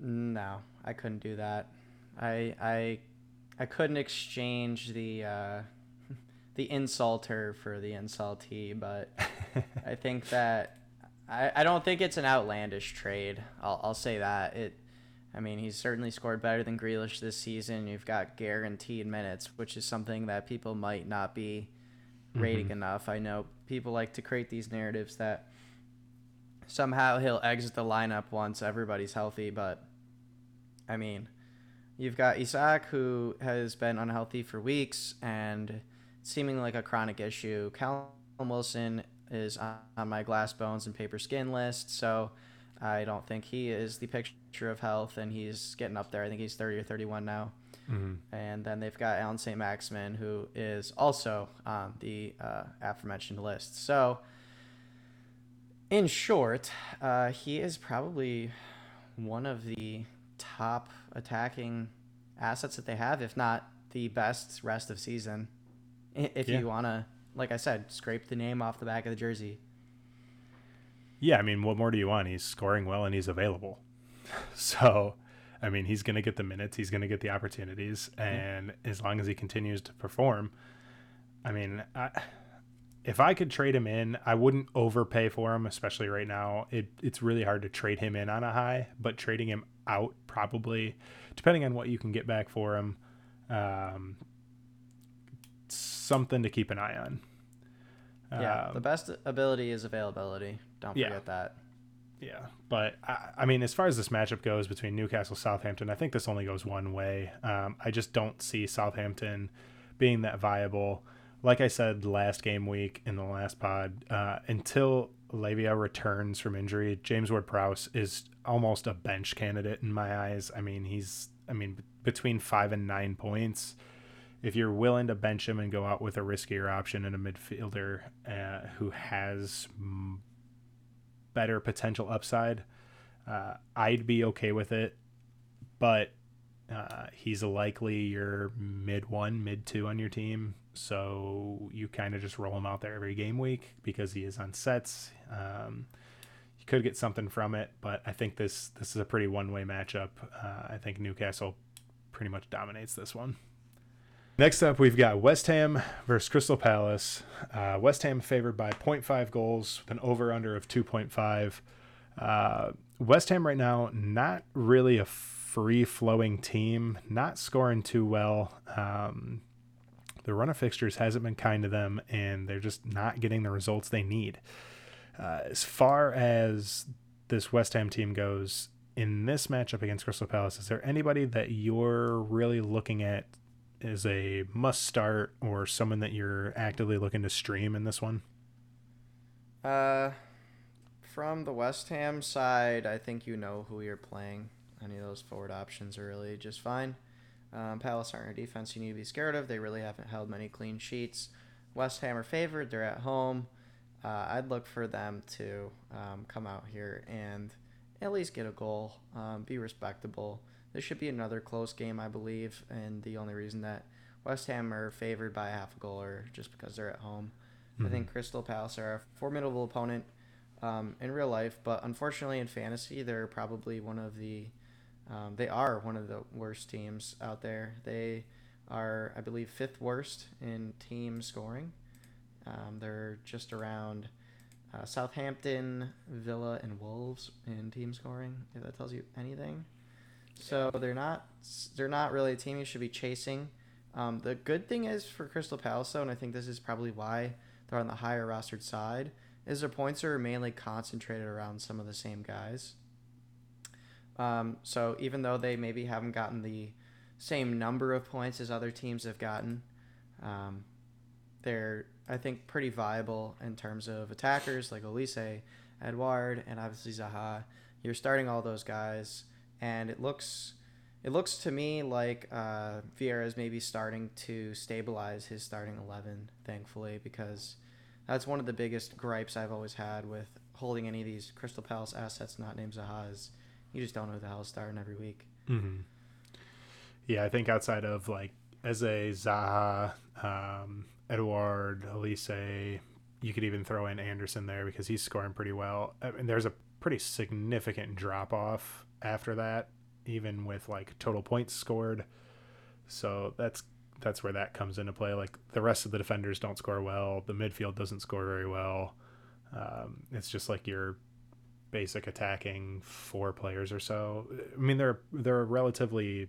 No, I couldn't do that. I I I couldn't exchange the uh, <laughs> the insulter for the insultee, but <laughs> I think that I, I don't think it's an outlandish trade. I'll I'll say that it I mean, he's certainly scored better than Grealish this season. You've got guaranteed minutes, which is something that people might not be rating mm-hmm. enough. I know people like to create these narratives that somehow he'll exit the lineup once everybody's healthy, but I mean, you've got Isak who has been unhealthy for weeks and seeming like a chronic issue. Callum Wilson is on my glass bones and paper skin list, so I don't think he is the picture of health, and he's getting up there. I think he's 30 or 31 now. Mm-hmm. And then they've got Allan St. Maximin, who is also on the uh, aforementioned list. So, in short, uh, he is probably one of the top attacking assets that they have, if not the best rest of season. If yeah. you want to like I said, scrape the name off the back of the jersey. Yeah, I mean, what more do you want? He's scoring well and he's available. <laughs> So, I mean, he's going to get the minutes, he's going to get the opportunities, and as long as he continues to perform, I mean, I, if I could trade him in, I wouldn't overpay for him, especially right now. It, it's really hard to trade him in on a high, but trading him out probably, depending on what you can get back for him, um, something to keep an eye on. Yeah, Um, the best ability is availability. Don't Yeah. forget that. Yeah, but I, I mean, as far as this matchup goes between Newcastle Southampton, I think this only goes one way. Um, I just don't see Southampton being that viable. Like I said last game week in the last pod, uh, until Lavia returns from injury, James Ward-Prowse is almost a bench candidate in my eyes. I mean, he's I mean between five and nine points. If you're willing to bench him and go out with a riskier option and a midfielder uh, who has better potential upside, uh, I'd be okay with it. But uh, he's likely your mid one, mid two on your team. So you kind of just roll him out there every game week because he is on sets. Um, you could get something from it, but I think this this is a pretty one way matchup. Uh, I think Newcastle pretty much dominates this one. Next up, we've got West Ham versus Crystal Palace. Uh, West Ham favored by 0.5 goals with an over under of 2.5. Uh, West Ham right now, not really a free flowing team, not scoring too well. Um, the run of fixtures hasn't been kind to them, and they're just not getting the results they need. Uh, as far as this West Ham team goes, in this matchup against Crystal Palace, is there anybody that you're really looking at as a must start or someone that you're actively looking to stream in this one? Uh, from the West Ham side, I think you know who you're playing. Any of those forward options are really just fine. Um, Palace aren't a defense you need to be scared of. They really haven't held many clean sheets. West Ham are favored. They're at home. Uh, I'd look for them to um, come out here and at least get a goal, um, be respectable. This should be another close game, I believe, and the only reason that West Ham are favored by a half a goal or just because they're at home. I think Crystal Palace are a formidable opponent um, in real life, but unfortunately in fantasy, they're probably one of the um, they are one of the worst teams out there. They are, I believe, fifth worst in team scoring. Um, they're just around uh, Southampton, Villa, and Wolves in team scoring. If that tells you anything, so they're not they're not really a team you should be chasing. Um, the good thing is for Crystal Palace, though, and I think this is probably why they're on the higher rostered side, is their points are mainly concentrated around some of the same guys. Um, so even though they maybe haven't gotten the same number of points as other teams have gotten, um, they're I think pretty viable in terms of attackers like Olise, Edouard, and obviously Zaha. You're starting all those guys, and it looks it looks to me like uh, Vieira is maybe starting to stabilize his starting eleven. Thankfully, because that's one of the biggest gripes I've always had with holding any of these Crystal Palace assets not named Zaha is you just don't know who the hell is starting every week. Mm-hmm. Yeah, I think outside of like Eze, Zaha, um, Edouard, Olise, you could even throw in Anderson there because he's scoring pretty well. I mean, there's a pretty significant drop off after that, even with like total points scored. So that's that's where that comes into play. Like the rest of the defenders don't score well, the midfield doesn't score very well. Um, it's just like your basic attacking four players or so. I mean, they're they're a relatively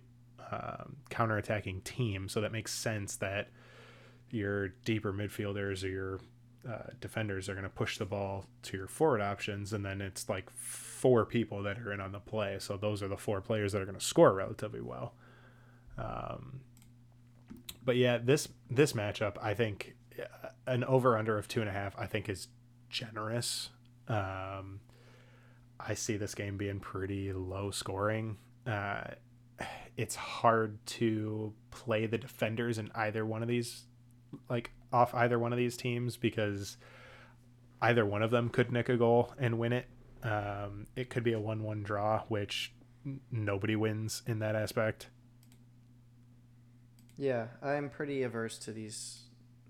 um, counter-attacking team, so that makes sense that your deeper midfielders or your uh, defenders are going to push the ball to your forward options, and then it's like four people that are in on the play. So those are the four players that are going to score relatively well. Um, but yeah, this this matchup, I think uh, an over under of two and a half, I think is generous. Um, I see this game being pretty low scoring. Uh, it's hard to play the defenders in either one of these, like off either one of these teams, because either one of them could nick a goal and win it. Um, it could be a one-one draw, which nobody wins in that aspect. Yeah, I'm pretty averse to these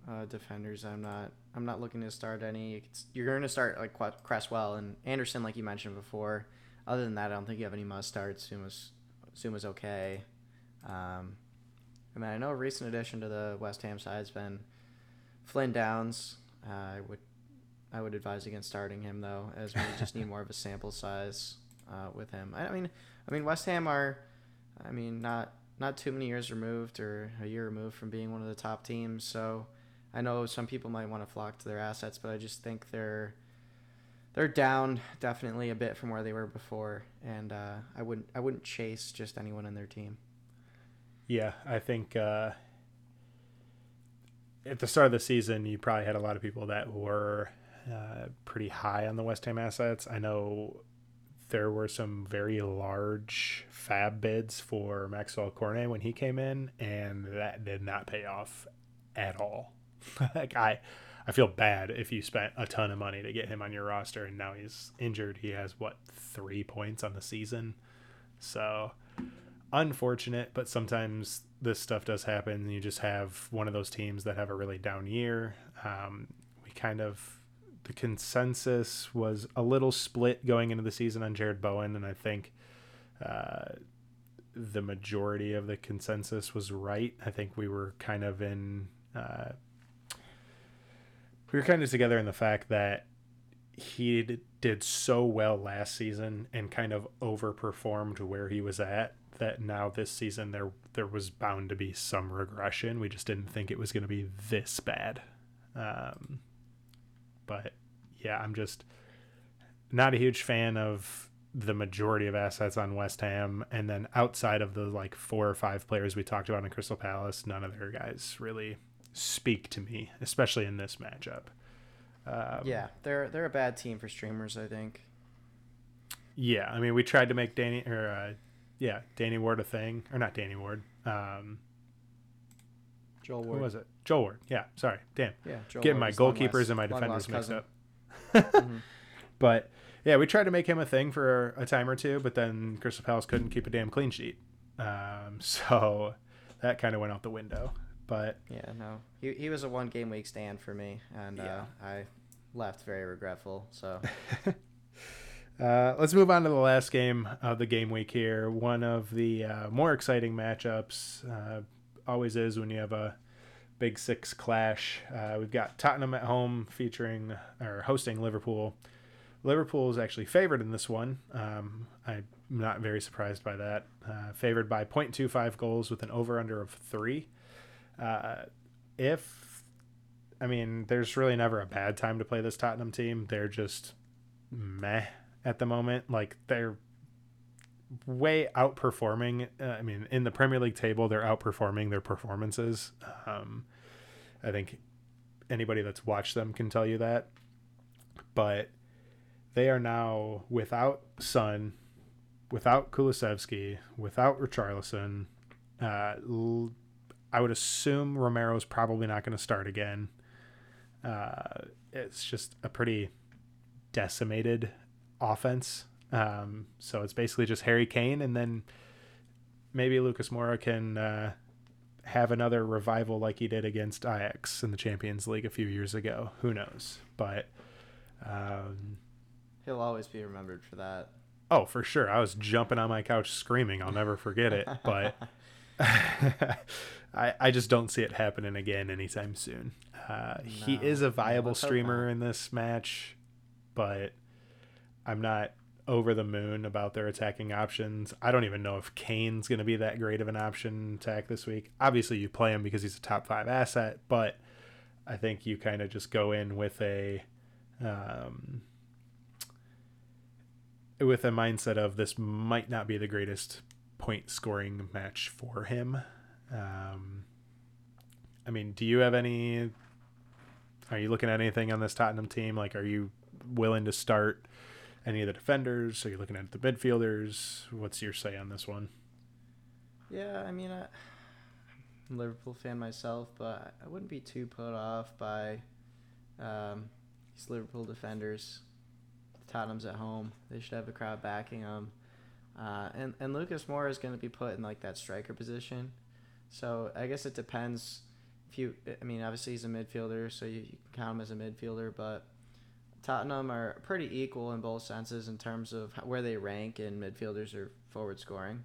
uh, defenders. I'm not. I'm not looking to start any. It's, you're going to start like Cresswell and Anderson, like you mentioned before. Other than that, I don't think you have any must starts. Zouma's Zouma's okay. Um, I mean, I know a recent addition to the West Ham side has been Flynn Downes. Uh, I would I would advise against starting him though, as we just need more of a sample size uh, with him. I, I mean, I mean West Ham are, I mean not not too many years removed or a year removed from being one of the top teams. So I know some people might want to flock to their assets, but I just think they're they're down definitely a bit from where they were before, and uh, I wouldn't I wouldn't chase just anyone in their team. Yeah, I think uh, at the start of the season, you probably had a lot of people that were uh, pretty high on the West Ham assets. I know there were some very large FAAB bids for Maxwell Cornet when he came in, and that did not pay off at all. <laughs> like I, I feel bad if you spent a ton of money to get him on your roster, and now he's injured. He has what three points on the season, so unfortunate. But sometimes this stuff does happen. You just have one of those teams that have a really down year. Um, we kind of the consensus was a little split going into the season on Jarrod Bowen, and I think uh, the majority of the consensus was right. I think we were kind of in uh, we were kind of together in the fact that he did so well last season and kind of overperformed where he was at that now this season there there was bound to be some regression. We just didn't think it was going to be this bad. Um, but yeah, I'm just not a huge fan of the majority of assets on West Ham, and then outside of the like four or five players we talked about in Crystal Palace, none of their guys really speak to me, especially in this matchup. Um, yeah, they're they're a bad team for streamers, I think. Yeah, I mean, we tried to make Danny or uh, yeah, Danny Ward a thing, or not Danny Ward. Um, Joel Ward. Who was it? Joel Ward. Yeah, sorry. Damn. Yeah, Joel Getting Ward my goalkeepers and my defenders mixed up. mm-hmm. <laughs> But yeah, we tried to make him a thing for a time or two, but then Crystal Palace couldn't keep a damn clean sheet. Um, <laughs> so that kind of went out the window. But yeah, no, he, he was a one game week stand for me, and yeah. uh, I left very regretful. So. <laughs> Uh, let's move on to the last game of the game week here. One of the uh, more exciting matchups, uh, always is when you have a Big Six clash. Uh, we've got Tottenham at home featuring or hosting Liverpool. Liverpool is actually favored in this one. Um, I'm not very surprised by that. Uh, favored by 0.25 goals with an over under of three. Uh, if, I mean, there's really never a bad time to play this Tottenham team. They're just meh at the moment. Like, they're way outperforming. Uh, I mean, in the Premier League table, they're outperforming their performances. Um, I think anybody that's watched them can tell you that. But they are now without Son, without Kulusevski, without Richarlison. Uh, I would assume Romero's probably not going to start again. Uh, it's just a pretty decimated offense um, so it's basically just Harry Kane, and then maybe Lucas Moura can uh, have another revival like he did against Ajax in the Champions League a few years ago. Who knows? But um, he'll always be remembered for that. Oh, for sure. I was jumping on my couch screaming. I'll never forget it. But <laughs> <laughs> I, I just don't see it happening again anytime soon. Uh, no, he is a viable streamer in this match, but I'm not over the moon about their attacking options. I don't even know if Kane's going to be that great of an option attack this week. Obviously, you play him because he's a top five asset, but I think you kind of just go in with a um, with a mindset of this might not be the greatest point scoring match for him. Um, I mean, do you have any? Are you looking at anything on this Tottenham team? Like, are you willing to start? any of the defenders? Are you looking at the midfielders? What's your say on this one? Yeah, I mean, I, am a Liverpool fan myself, but I wouldn't be too put off by um, these Liverpool defenders. Tottenham's at home; they should have a crowd backing them. Uh, and and Lucas Moura is going to be put in like that striker position, so I guess it depends if you, I mean, obviously he's a midfielder, so you, you can count him as a midfielder, but Tottenham are pretty equal in both senses in terms of where they rank in midfielders or forward scoring.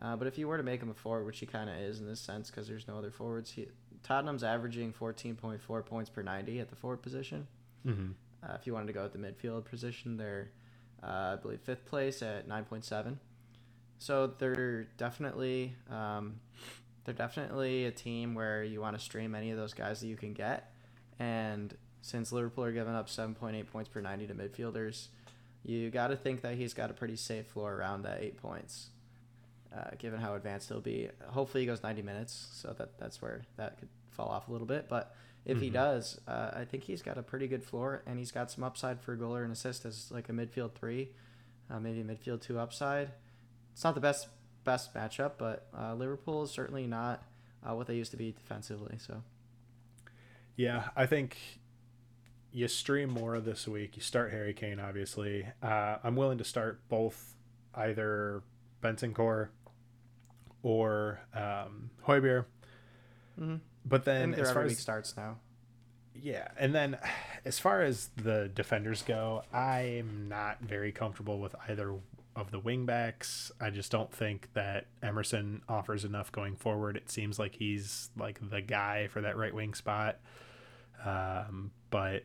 Uh, but if you were to make him a forward, which he kind of is in this sense because there's no other forwards, he, Tottenham's averaging 14.4 points per 90 at the forward position. Mm-hmm. Uh, if you wanted to go at the midfield position, they're, uh, I believe, fifth place at 9.7. So they're definitely um, they're definitely a team where you want to stream any of those guys that you can get. And since Liverpool are giving up 7.8 points per 90 to midfielders, you got to think that he's got a pretty safe floor around that eight points, uh, given how advanced he'll be. Hopefully, he goes 90 minutes, so that that's where that could fall off a little bit. But if he Mhm. does, uh, I think he's got a pretty good floor, and he's got some upside for a goal or an assist as like a midfield three, uh, maybe a midfield two upside. It's not the best best matchup, but uh, Liverpool is certainly not uh, what they used to be defensively. So Yeah, I think you stream more this week. You start Harry Kane, obviously. Uh, I'm willing to start both either Bentancur or um, Højbjerg. Mhm. But then, as far every week as starts now. yeah, and then as far as the defenders go, I'm not very comfortable with either of the wingbacks. I just don't think that Emerson offers enough going forward. It seems like he's like the guy for that right wing spot. Um, but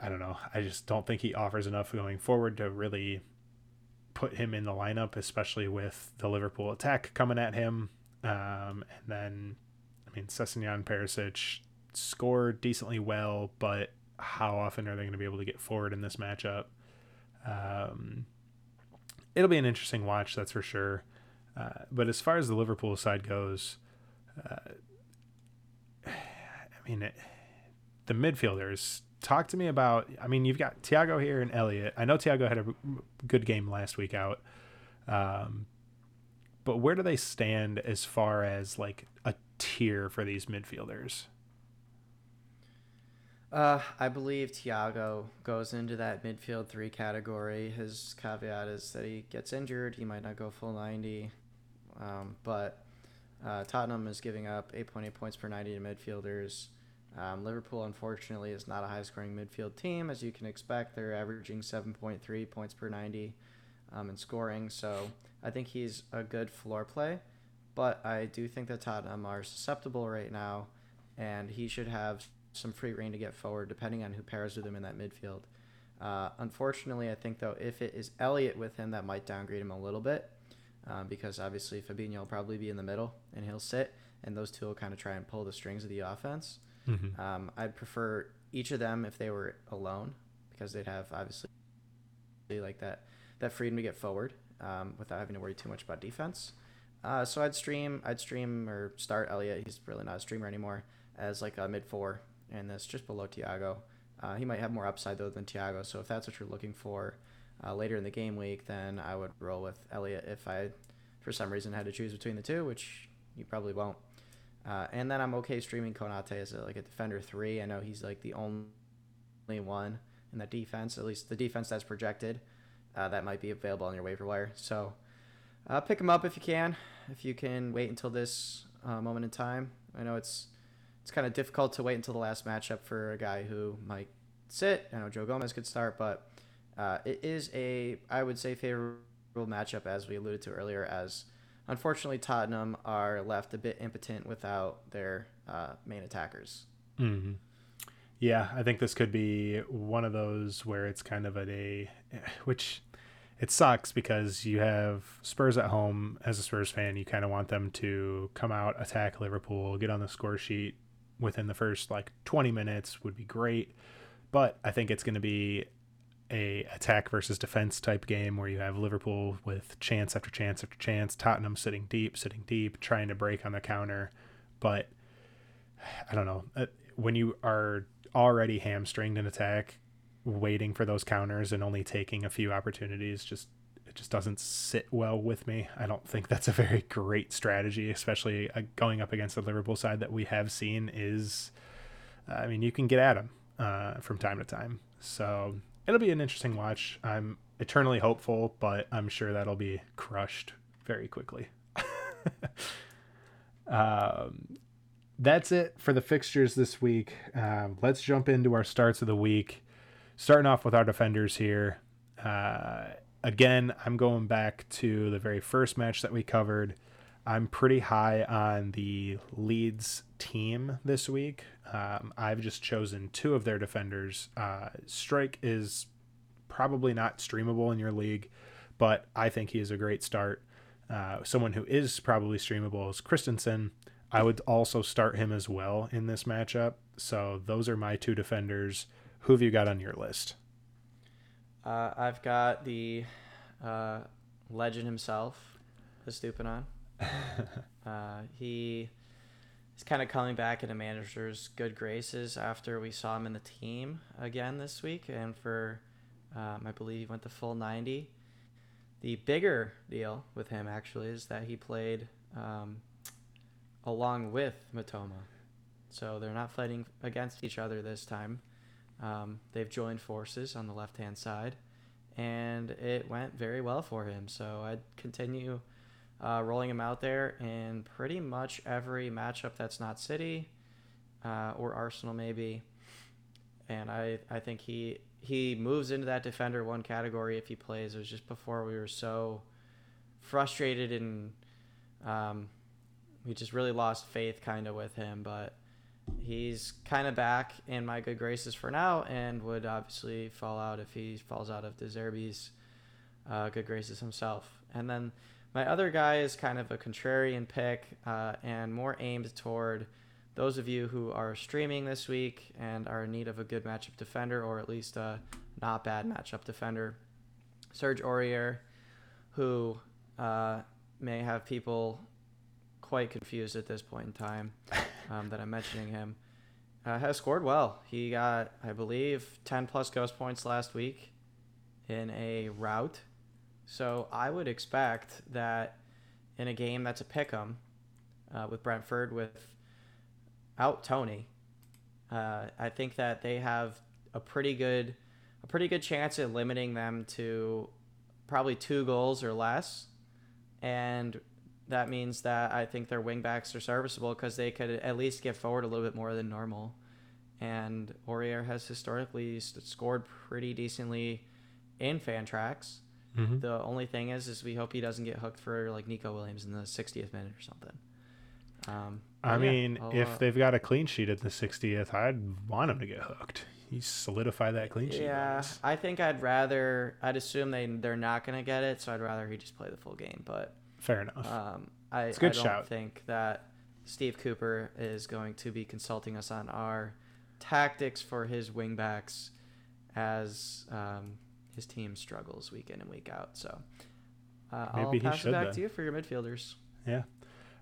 I don't know. I just don't think he offers enough going forward to really put him in the lineup, especially with the Liverpool attack coming at him. Um, and then, I mean, Sessegnon Perisic scored decently well, but how often are they going to be able to get forward in this matchup? Um, it'll be an interesting watch, that's for sure. Uh, but as far as the Liverpool side goes, uh, I mean, it, the midfielders. Talk to me about. I mean, you've got Thiago here and Elliott. I know Thiago had a good game last week out. Um, but where do they stand as far as like a tier for these midfielders? Uh, I believe Thiago goes into that midfield three category. His caveat is that he gets injured. He might not go full 90. Um, but uh, Tottenham is giving up 8.8 points per 90 to midfielders. Um, Liverpool, unfortunately, is not a high scoring midfield team. As you can expect, they're averaging 7.3 points per 90 um, in scoring. So I think he's a good floor play. But I do think that Tottenham are susceptible right now, and he should have some free reign to get forward depending on who pairs with him in that midfield. Uh, unfortunately, I think though if it is Elliott with him, that might downgrade him a little bit um, because obviously Fabinho will probably be in the middle and he'll sit, and those two will kind of try and pull the strings of the offense. Mm-hmm. Um, I'd prefer each of them if they were alone because they'd have obviously like that that freedom to get forward um, without having to worry too much about defense. Uh, so I'd stream I'd stream or start Elliott. He's really not a streamer anymore as like a mid four, and that's just below Thiago. Uh, he might have more upside though than Thiago. So if that's what you're looking for uh, later in the game week, then I would roll with Elliott if I, for some reason, had to choose between the two, which you probably won't. Uh, and then I'm okay streaming Konate as a, like a defender three. I know he's like the only one in that defense, at least the defense that's projected. Uh, that might be available on your waiver wire. So uh, pick him up if you can. If you can wait until this uh, moment in time. I know it's it's kind of difficult to wait until the last matchup for a guy who might sit. I know Joe Gomez could start, but uh, it is a I would say favorable matchup as we alluded to earlier. As unfortunately Tottenham are left a bit impotent without their uh, main attackers. Mm-hmm. Yeah, I think this could be one of those where it's kind of a, a which it sucks because you have Spurs at home. As a Spurs fan, you kind of want them to come out, attack Liverpool, get on the score sheet within the first like 20 minutes would be great. But I think it's going to be a attack versus defense type game where you have Liverpool with chance after chance after chance, Tottenham sitting deep, sitting deep, trying to break on the counter. But I don't know. Uh, When you are already hamstringed in attack, waiting for those counters and only taking a few opportunities just just doesn't sit well with me. I don't think that's a very great strategy, especially uh, going up against the Liverpool side that we have seen is I mean, you can get at them uh, from time to time. So it'll be an interesting watch. I'm eternally hopeful, but I'm sure that'll be crushed very quickly. <laughs> um, that's it for the fixtures this week. Um, let's jump into our starts of the week. Starting off with our defenders here. Uh, again, I'm going back to the very first match that we covered. I'm pretty high on the Leeds team this week. Um, I've just chosen two of their defenders. Uh, Struijk is probably not streamable in your league, but I think he is a great start. Uh, someone who is probably streamable is Kristensen. I would also start him as well in this matchup. So those are my two defenders. Who have you got on your list? Uh, I've got the uh, legend himself, Estupiñán. <laughs> uh, he is kind of coming back into manager's good graces after we saw him in the team again this week, and for um, I believe he went the full 90. The bigger deal with him actually is that he played um, along with Mitoma, so they're not fighting against each other this time. Um, they've joined forces on the left hand side, and it went very well for him. So I'd continue uh, rolling him out there in pretty much every matchup that's not City uh, or Arsenal, maybe. And I, I think he he moves into that defender one category if he plays. It was just before we were so frustrated and um, we just really lost faith kind of with him. But he's kind of back in my good graces for now and would obviously fall out if he falls out of De Zerbi's uh, good graces himself. And then my other guy is kind of a contrarian pick uh, and more aimed toward those of you who are streaming this week and are in need of a good matchup defender or at least a not bad matchup defender. Serge Aurier, who uh, may have people quite confused at this point in time um, that I'm mentioning him, uh, has scored well. He got, I believe, 10 plus ghost points last week in a route. So I would expect that in a game that's a pick 'em uh, with Brentford without Toney, uh, I think that they have a pretty good a pretty good chance at limiting them to probably two goals or less, and that means that I think their wingbacks are serviceable because they could at least get forward a little bit more than normal. And Aurier has historically scored pretty decently in Fantrax. Mm-hmm. The only thing is, is we hope he doesn't get hooked for like Neco Williams in the 60th minute or something. Um, I yeah, mean, I'll, if uh, they've got a clean sheet at the 60th, I'd want him to get hooked. He solidify that clean sheet. yeah. I think I'd rather. I'd assume they they're not gonna get it, so I'd rather he just play the full game. But fair enough. Um, I, It's a good I don't shout. think that Steve Cooper is going to be consulting us on our tactics for his wingbacks as um, his team struggles week in and week out. So uh, I'll pass it back then. to you for your midfielders. Yeah.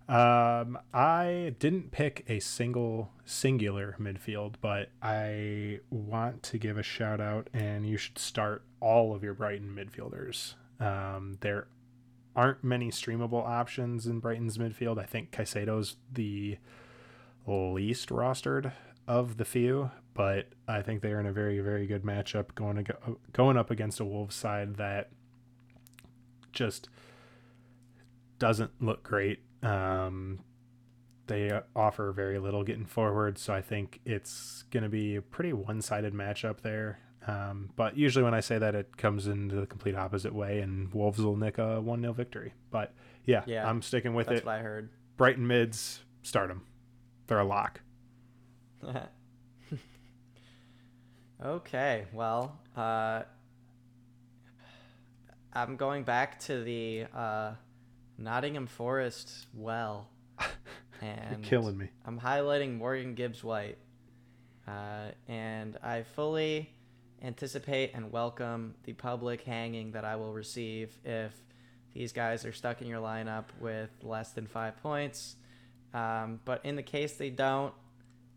Um, I didn't pick a single singular midfield, but I want to give a shout out, and you should start all of your Brighton midfielders. Um, there aren't many streamable options in Brighton's midfield. I think Caicedo's the least rostered of the few, but I think they are in a very, very good matchup going ag- going up against a Wolves side that just doesn't look great. Um, they offer very little getting forward, so I think it's going to be a pretty one-sided matchup there. Um, but usually when I say that, it comes into the complete opposite way, and Wolves will nick a one 0 victory. But yeah, Yeah, I'm sticking with That's it. That's what I heard. Brighton mids, start them. They're a lock. <laughs> okay, well, uh, I'm going back to the uh, Nottingham Forest well. <laughs> You're And killing me. I'm highlighting Morgan Gibbs White. Uh, and I fully anticipate and welcome the public hanging that I will receive if these guys are stuck in your lineup with less than five points. Um, but in the case they don't,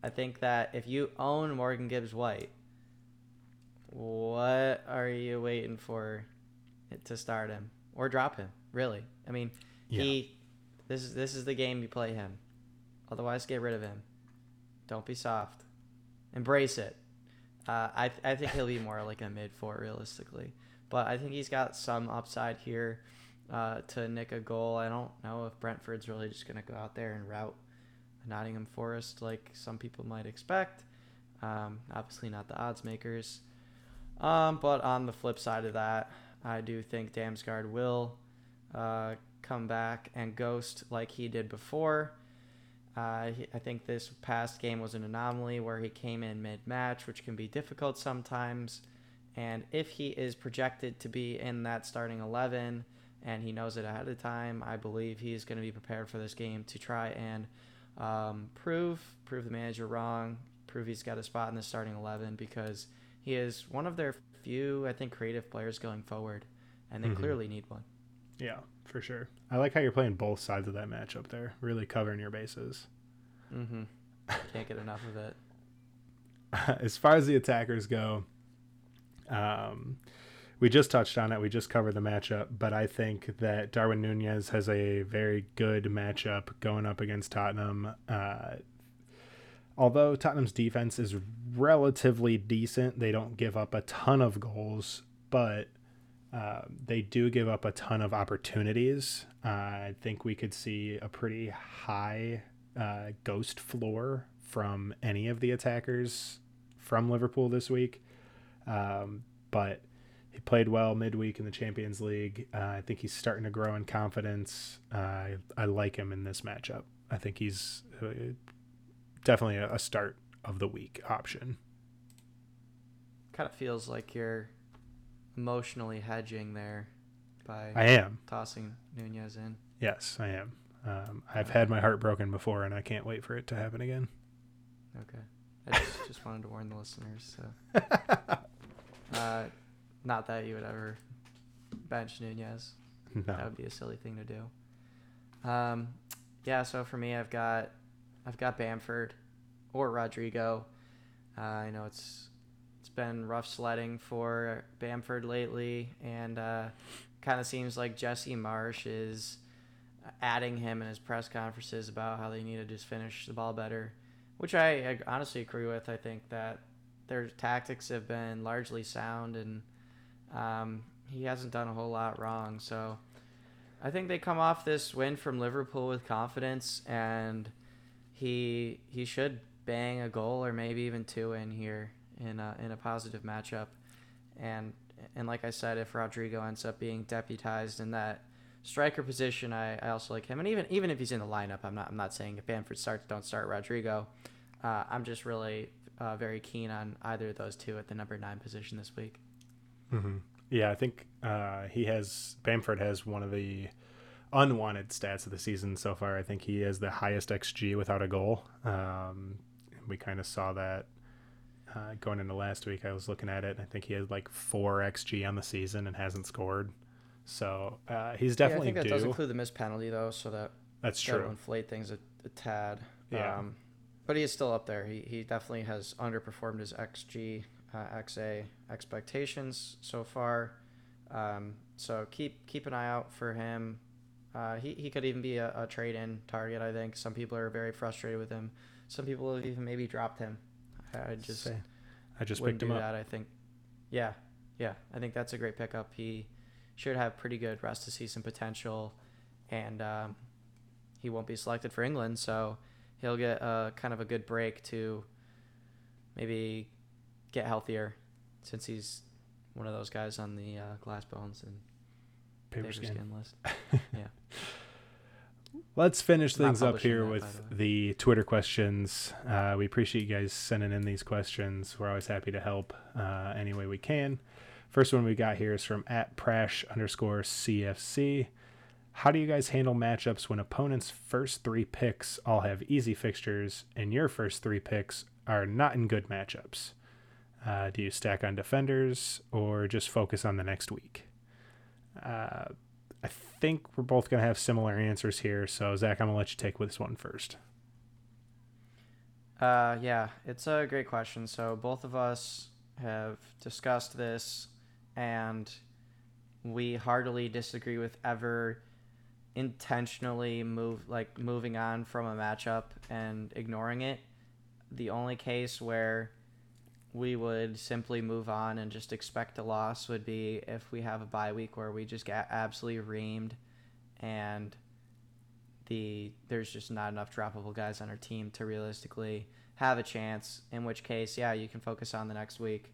I think that if you own Morgan Gibbs White, what are you waiting for it to start him or drop him? Really? I mean, Yeah. he. This is this is the game you play him. Otherwise, get rid of him. Don't be soft. Embrace it. Uh, I I think he'll be more like a mid four realistically, but I think he's got some upside here uh, to nick a goal. I don't know if Brentford's really just gonna go out there and route Nottingham Forest like some people might expect. Um, obviously, not the odds makers. Um, but on the flip side of that, I do think Damsgaard will uh, come back and ghost like he did before. Uh, he, I think this past game was an anomaly where he came in mid match, which can be difficult sometimes. And if he is projected to be in that starting 11 and he knows it ahead of time, I believe he's going to be prepared for this game to try and um, prove prove the manager wrong, prove he's got a spot in the starting 11 because he is one of their few, I think, creative players going forward, and they Mhm. clearly need one. Yeah, for sure. I like how you're playing both sides of that matchup there, really covering your bases. Mm-hmm. Can't get enough of it. <laughs> as far as the attackers go, um, we just touched on it. We just covered the matchup, but I think that Darwin Nunez has a very good matchup going up against Tottenham. Uh, although Tottenham's defense is relatively decent, they don't give up a ton of goals, but uh, they do give up a ton of opportunities. Uh, I think we could see a pretty high uh, ghost floor from any of the attackers from Liverpool this week. Um, but he played well midweek in the Champions League. Uh, I think he's starting to grow in confidence. Uh, I, I like him in this matchup. I think he's uh, definitely a start of the week option. Kind of feels like you're emotionally hedging there by I am. tossing Nunez in. Yes, I am. Um, I've had my heart broken before, and I can't wait for it to happen again. Okay. I just, <laughs> just wanted to warn the listeners. So, <laughs> uh, not that you would ever bench Nunez. No. That would be a silly thing to do. Um, yeah. So for me, I've got, I've got Bamford, or Rodrigo. Uh, I know it's, it's been rough sledding for Bamford lately, and uh, kind of seems like Jesse Marsch is adding him in his press conferences about how they need to just finish the ball better, which I, I honestly agree with. I think that their tactics have been largely sound, and um, he hasn't done a whole lot wrong. So I think they come off this win from Liverpool with confidence, and he he should bang a goal or maybe even two in here in a, in a positive matchup. And and like I said, if Rodrigo ends up being deputized in that striker position, I, I also like him. And even even if he's in the lineup, I'm not I'm not saying if Bamford starts, don't start Rodrigo. Uh, I'm just really uh, very keen on either of those two at the number nine position this week. hmm Yeah, I think uh, he has Bamford has one of the unwanted stats of the season so far. I think he has the highest xG without a goal. Um, we kind of saw that uh, going into last week. I was looking at it. I think he had like four xG on the season and hasn't scored. So uh, he's definitely yeah, I think due. that does include the missed penalty though, so that That's true. inflate things a, a tad. Yeah. Um, but he is still up there. He, he definitely has underperformed his XG, uh, XA expectations so far. Um, so keep keep an eye out for him. Uh, he, he could even be a, a trade in target. I think some people are very frustrated with him. Some people have even maybe dropped him. I just Say, I just picked him up. that. I think, yeah, yeah. I think that's a great pickup. He should have pretty good rest of season potential, and um, he won't be selected for England, so he'll get a kind of a good break to maybe get healthier, since he's one of those guys on the uh, glass bones and Paper paper skin. skin list. <laughs> Yeah. Let's finish things up here that, with the the Twitter questions. Uh, we appreciate you guys sending in these questions. We're always happy to help uh, any way we can. First one we got here is from at prash underscore CFC. How do you guys handle matchups when opponents' first three picks all have easy fixtures and your first three picks are not in good matchups? Uh, do you stack on defenders or just focus on the next week? I think we're both going to have similar answers here. So, Zach, I'm going to let you take this one first. Uh, yeah, it's a great question. So both of us have discussed this, and we heartily disagree with ever intentionally move like moving on from a matchup and ignoring it. The only case where we would simply move on and just expect a loss would be if we have a bye week where we just get absolutely reamed and the there's just not enough droppable guys on our team to realistically have a chance. In which case, yeah, you can focus on the next week.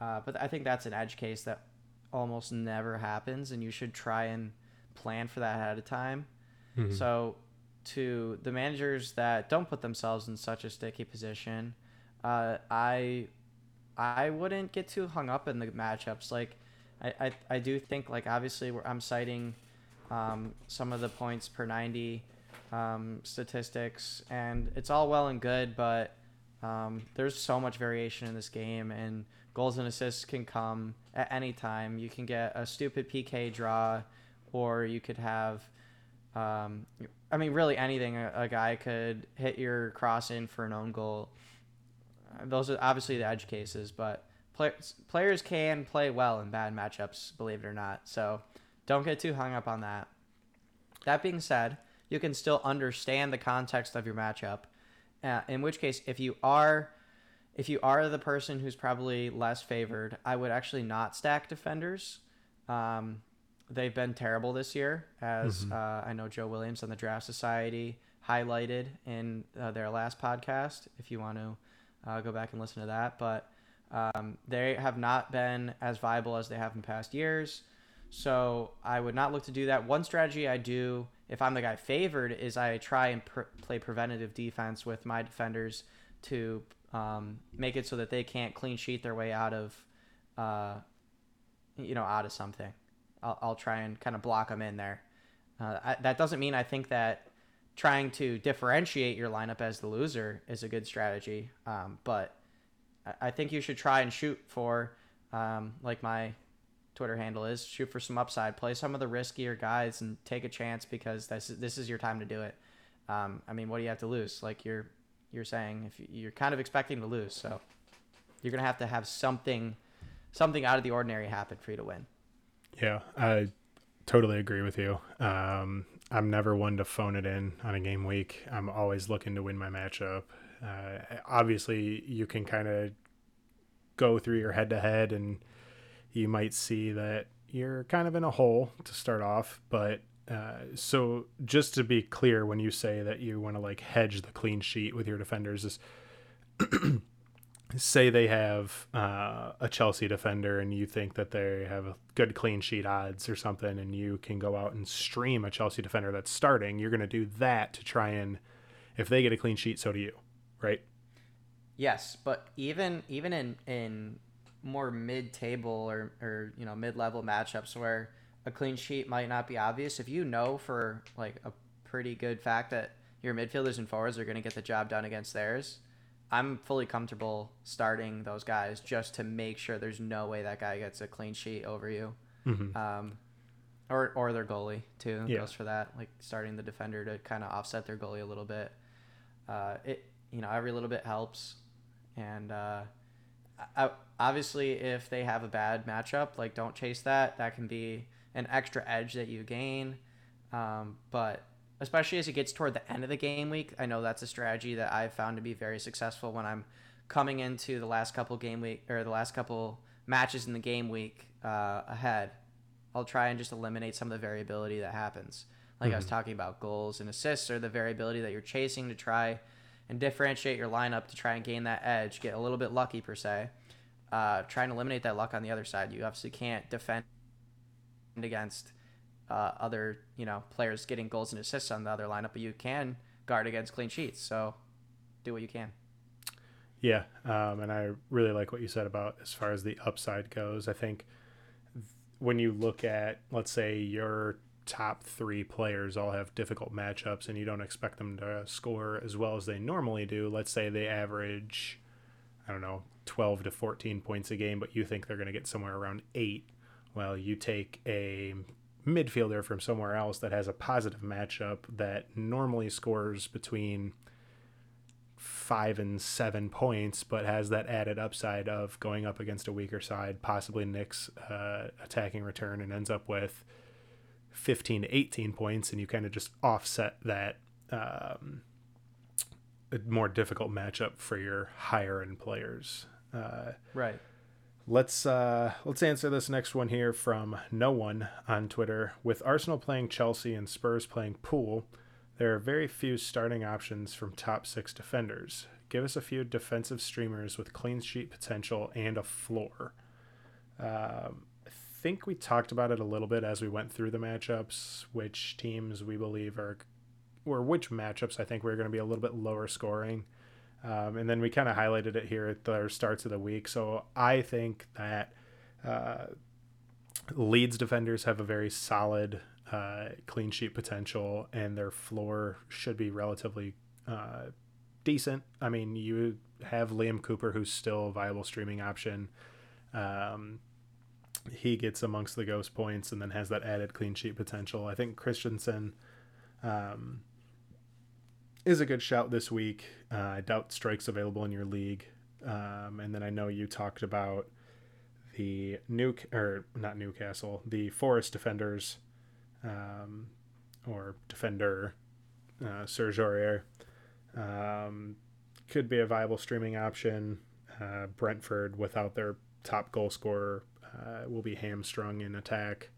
Uh, but I think that's an edge case that almost never happens, and you should try and plan for that ahead of time. Mhm. So, to the managers that don't put themselves in such a sticky position, uh, I I wouldn't get too hung up in the matchups. Like, I, I, I do think like obviously I'm citing um, some of the points per 90 um, statistics, and it's all well and good, but um, there's so much variation in this game, and goals and assists can come at any time. You can get a stupid PK draw, or you could have, um, I mean, really anything. A, a guy could hit your cross in for an own goal. Those are obviously the edge cases, but players players can play well in bad matchups, believe it or not. So don't get too hung up on that. That being said, you can still understand the context of your matchup. Uh, in which case, if you are if you are the person who's probably less favored, I would actually not stack defenders. Um, they've been terrible this year, as Mhm. uh, I know Joe Williams on the Draft Society highlighted in uh, their last podcast. If you want to uh, go back and listen to that, but um, they have not been as viable as they have in past years. So I would not look to do that. One strategy I do, if I'm the guy favored, is I try and play preventative defense with my defenders to um, make it so that they can't clean sheet their way out of, uh, you know, out of something. I'll, I'll try and kind of block them in there. Uh, I, that doesn't mean I think that trying to differentiate your lineup as the loser is a good strategy, um, but I- think you should try and shoot for, um, like my Twitter handle is, shoot for some upside. Play some of the riskier guys and take a chance because this is, this is your time to do it. Um, I mean, what do you have to lose? Like you're you're saying, if you- you're kind of expecting to lose, so you're gonna have to have something something out of the ordinary happen for you to win. Yeah, I totally agree with you. Um, I'm never one to phone it in on a game week. I'm always looking to win my matchup. Uh, obviously, you can kind of go through your head to head, and you might see that you're kind of in a hole to start off. But uh, so, just to be clear, when you say that you want to like hedge the clean sheet with your defenders, is <clears throat> say they have uh, a Chelsea defender and you think that they have a good clean sheet odds or something, and you can go out and stream a Chelsea defender that's starting, you're going to do that to try and, if they get a clean sheet, so do you, right? Yes, but even even in in more mid table or or you know mid level matchups where a clean sheet might not be obvious, if you know for like a pretty good fact that your midfielders and forwards are going to get the job done against theirs, I'm fully comfortable starting those guys just to make sure there's no way that guy gets a clean sheet over you. Mm-hmm. Um, or, or their goalie too Yeah. goes for that, like starting the defender to kind of offset their goalie a little bit. Uh, it you know every little bit helps, and uh, I, obviously if they have a bad matchup, like don't chase that. That can be an extra edge that you gain, um, but especially as it gets toward the end of the game week, I know that's a strategy that I've found to be very successful when I'm coming into the last couple game week or the last couple matches in the game week uh, ahead. I'll try and just eliminate some of the variability that happens. Like I was Mhm. talking about goals and assists or the variability that you're chasing to try and differentiate your lineup to try and gain that edge, get a little bit lucky per se. Uh, try and eliminate that luck on the other side. You obviously can't defend against uh, other you know players getting goals and assists on the other lineup, but you can guard against clean sheets. So do what you can. Yeah, um, and I really like what you said about as far as the upside goes. I think when you look at, let's say, your top three players all have difficult matchups and you don't expect them to score as well as they normally do, let's say they average, I don't know, 12 to 14 points a game, but you think they're going to get somewhere around eight. Well, you take a midfielder from somewhere else that has a positive matchup that normally scores between five and seven points, but has that added upside of going up against a weaker side, possibly Nick's uh, attacking return, and ends up with 15 to 18 points, and you kind of just offset that um, more difficult matchup for your higher end players. Uh, Right. Let's uh, let's answer this next one here from no one on Twitter. With Arsenal playing Chelsea and Spurs playing Pool, There are very few starting options from top six defenders. Give us a few defensive streamers with clean sheet potential and a floor. Um, I think we talked about it a little bit as we went through the matchups, which teams we believe are, or which matchups I think we're going to be a little bit lower scoring. Um, and then we kind of highlighted it here at the starts of the week. So I think that uh, Leeds defenders have a very solid uh, clean sheet potential, and their floor should be relatively uh, decent. I mean, you have Liam Cooper, who's still a viable streaming option. Um, he gets amongst the ghost points and then has that added clean sheet potential. I think Kristensen um, is a good shout this week. Uh, I doubt Struijk's available in your league. Um, and then I know you talked about the new or not Newcastle, the Forest defenders, um, or defender, uh, Serge Aurier, um, could be a viable streaming option. Uh, Brentford, without their top goal scorer, uh, will be hamstrung in attack.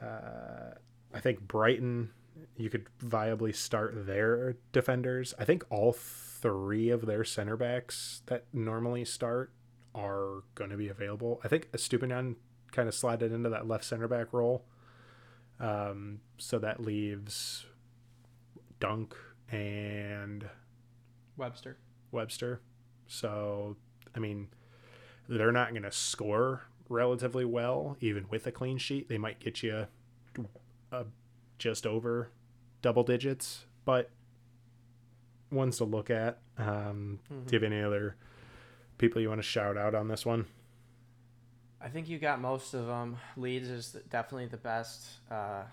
Uh, I think Brighton, you could viably start their defenders. I think all three of their center backs that normally start are going to be available. I think Estupiñán kind of slided into that left center back role. Um, so that leaves Dunk and Webster. Webster. So, I mean, they're not going to score relatively well, even with a clean sheet. They might get you uh, just over double digits, but ones to look at. Um, Mhm. Do you have any other people you want to shout out on this one? I think you got most of them. Leeds is definitely the best, uh,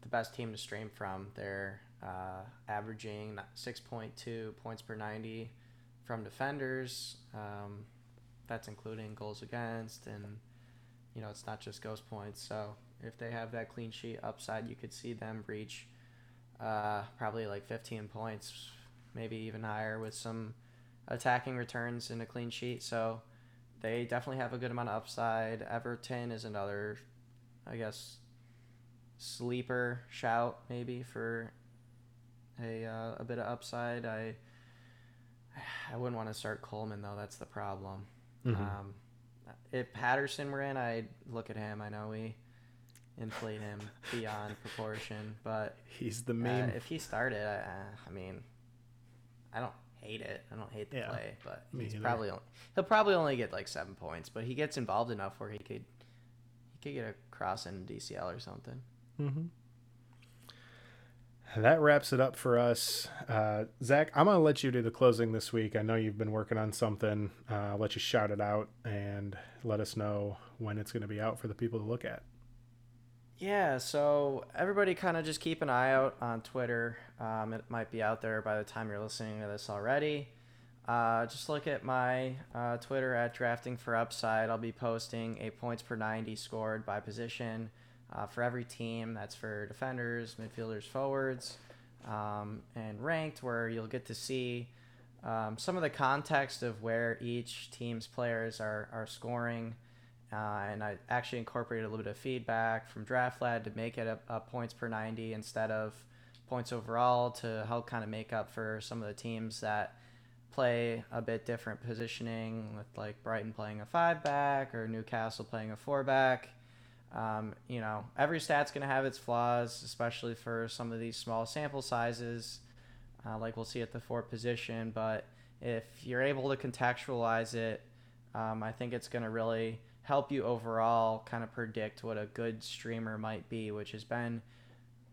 the best team to stream from. They're uh, averaging six point two points per ninety from defenders. Um, that's including goals against, and you know it's not just ghost points. So if they have that clean sheet upside, you could see them reach uh, probably like fifteen points, maybe even higher with some attacking returns and a clean sheet. So they definitely have a good amount of upside. Everton is another, I guess, sleeper shout maybe for a uh, a bit of upside. I I wouldn't want to start Coleman though. That's the problem. Mhm. Um, if Patterson were in, I'd look at him. I know we inflate him beyond proportion, but He's the uh, if he started, I, I mean, I don't hate it. I don't hate the Yeah, play, but he's either. probably only, he'll probably only get like seven points, but he gets involved enough where he could he could get a cross in DCL or something. Mm-hmm. That wraps it up for us. Uh, Zach, I'm going to let you do the closing this week. I know you've been working on something. Uh, I'll let you shout it out and let us know when it's going to be out for the people to look at. Yeah, so everybody kind of just keep an eye out on Twitter. Um, it might be out there by the time you're listening to this already. Uh, just look at my uh, Twitter at Drafting for Upside. I'll be posting a points per 90 scored by position uh, for every team. That's for defenders, midfielders, forwards, um, and ranked, where you'll get to see um, some of the context of where each team's players are, are scoring. Uh, and I actually incorporated a little bit of feedback from DraftLad to make it a, a points per 90 instead of points overall to help kind of make up for some of the teams that play a bit different positioning with like Brighton playing a five back or Newcastle playing a four back. Um, you know, every stat's going to have its flaws, especially for some of these small sample sizes, uh, like we'll see at the four position. But if you're able to contextualize it, um, I think it's going to really help you overall kind of predict what a good streamer might be, which has been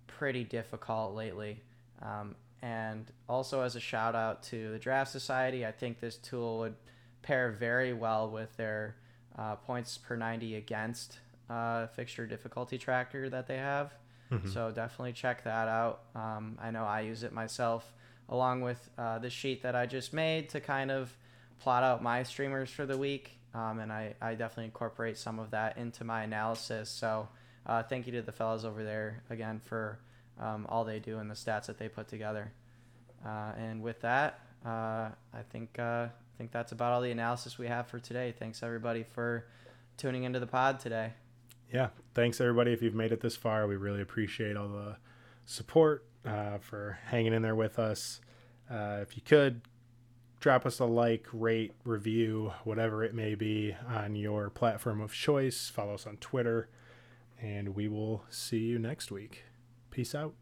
pretty difficult lately. Um, and also, as a shout out to the Draft Society, I think this tool would pair very well with their uh, points per 90 against uh, fixture difficulty tracker that they have. Mhm. So definitely check that out. Um, I know I use it myself along with uh, the sheet that I just made to kind of plot out my streamers for the week. Um, and I, I definitely incorporate some of that into my analysis. So uh, thank you to the fellows over there again for um, all they do and the stats that they put together. Uh, and with that, uh, I think uh, I think that's about all the analysis we have for today. Thanks everybody for tuning into the pod today. Yeah. Thanks, everybody. If you've made it this far, we really appreciate all the support uh, for hanging in there with us. If you could, drop us a like, rate, review, whatever it may be on your platform of choice. Follow us on Twitter, and we will see you next week. Peace out.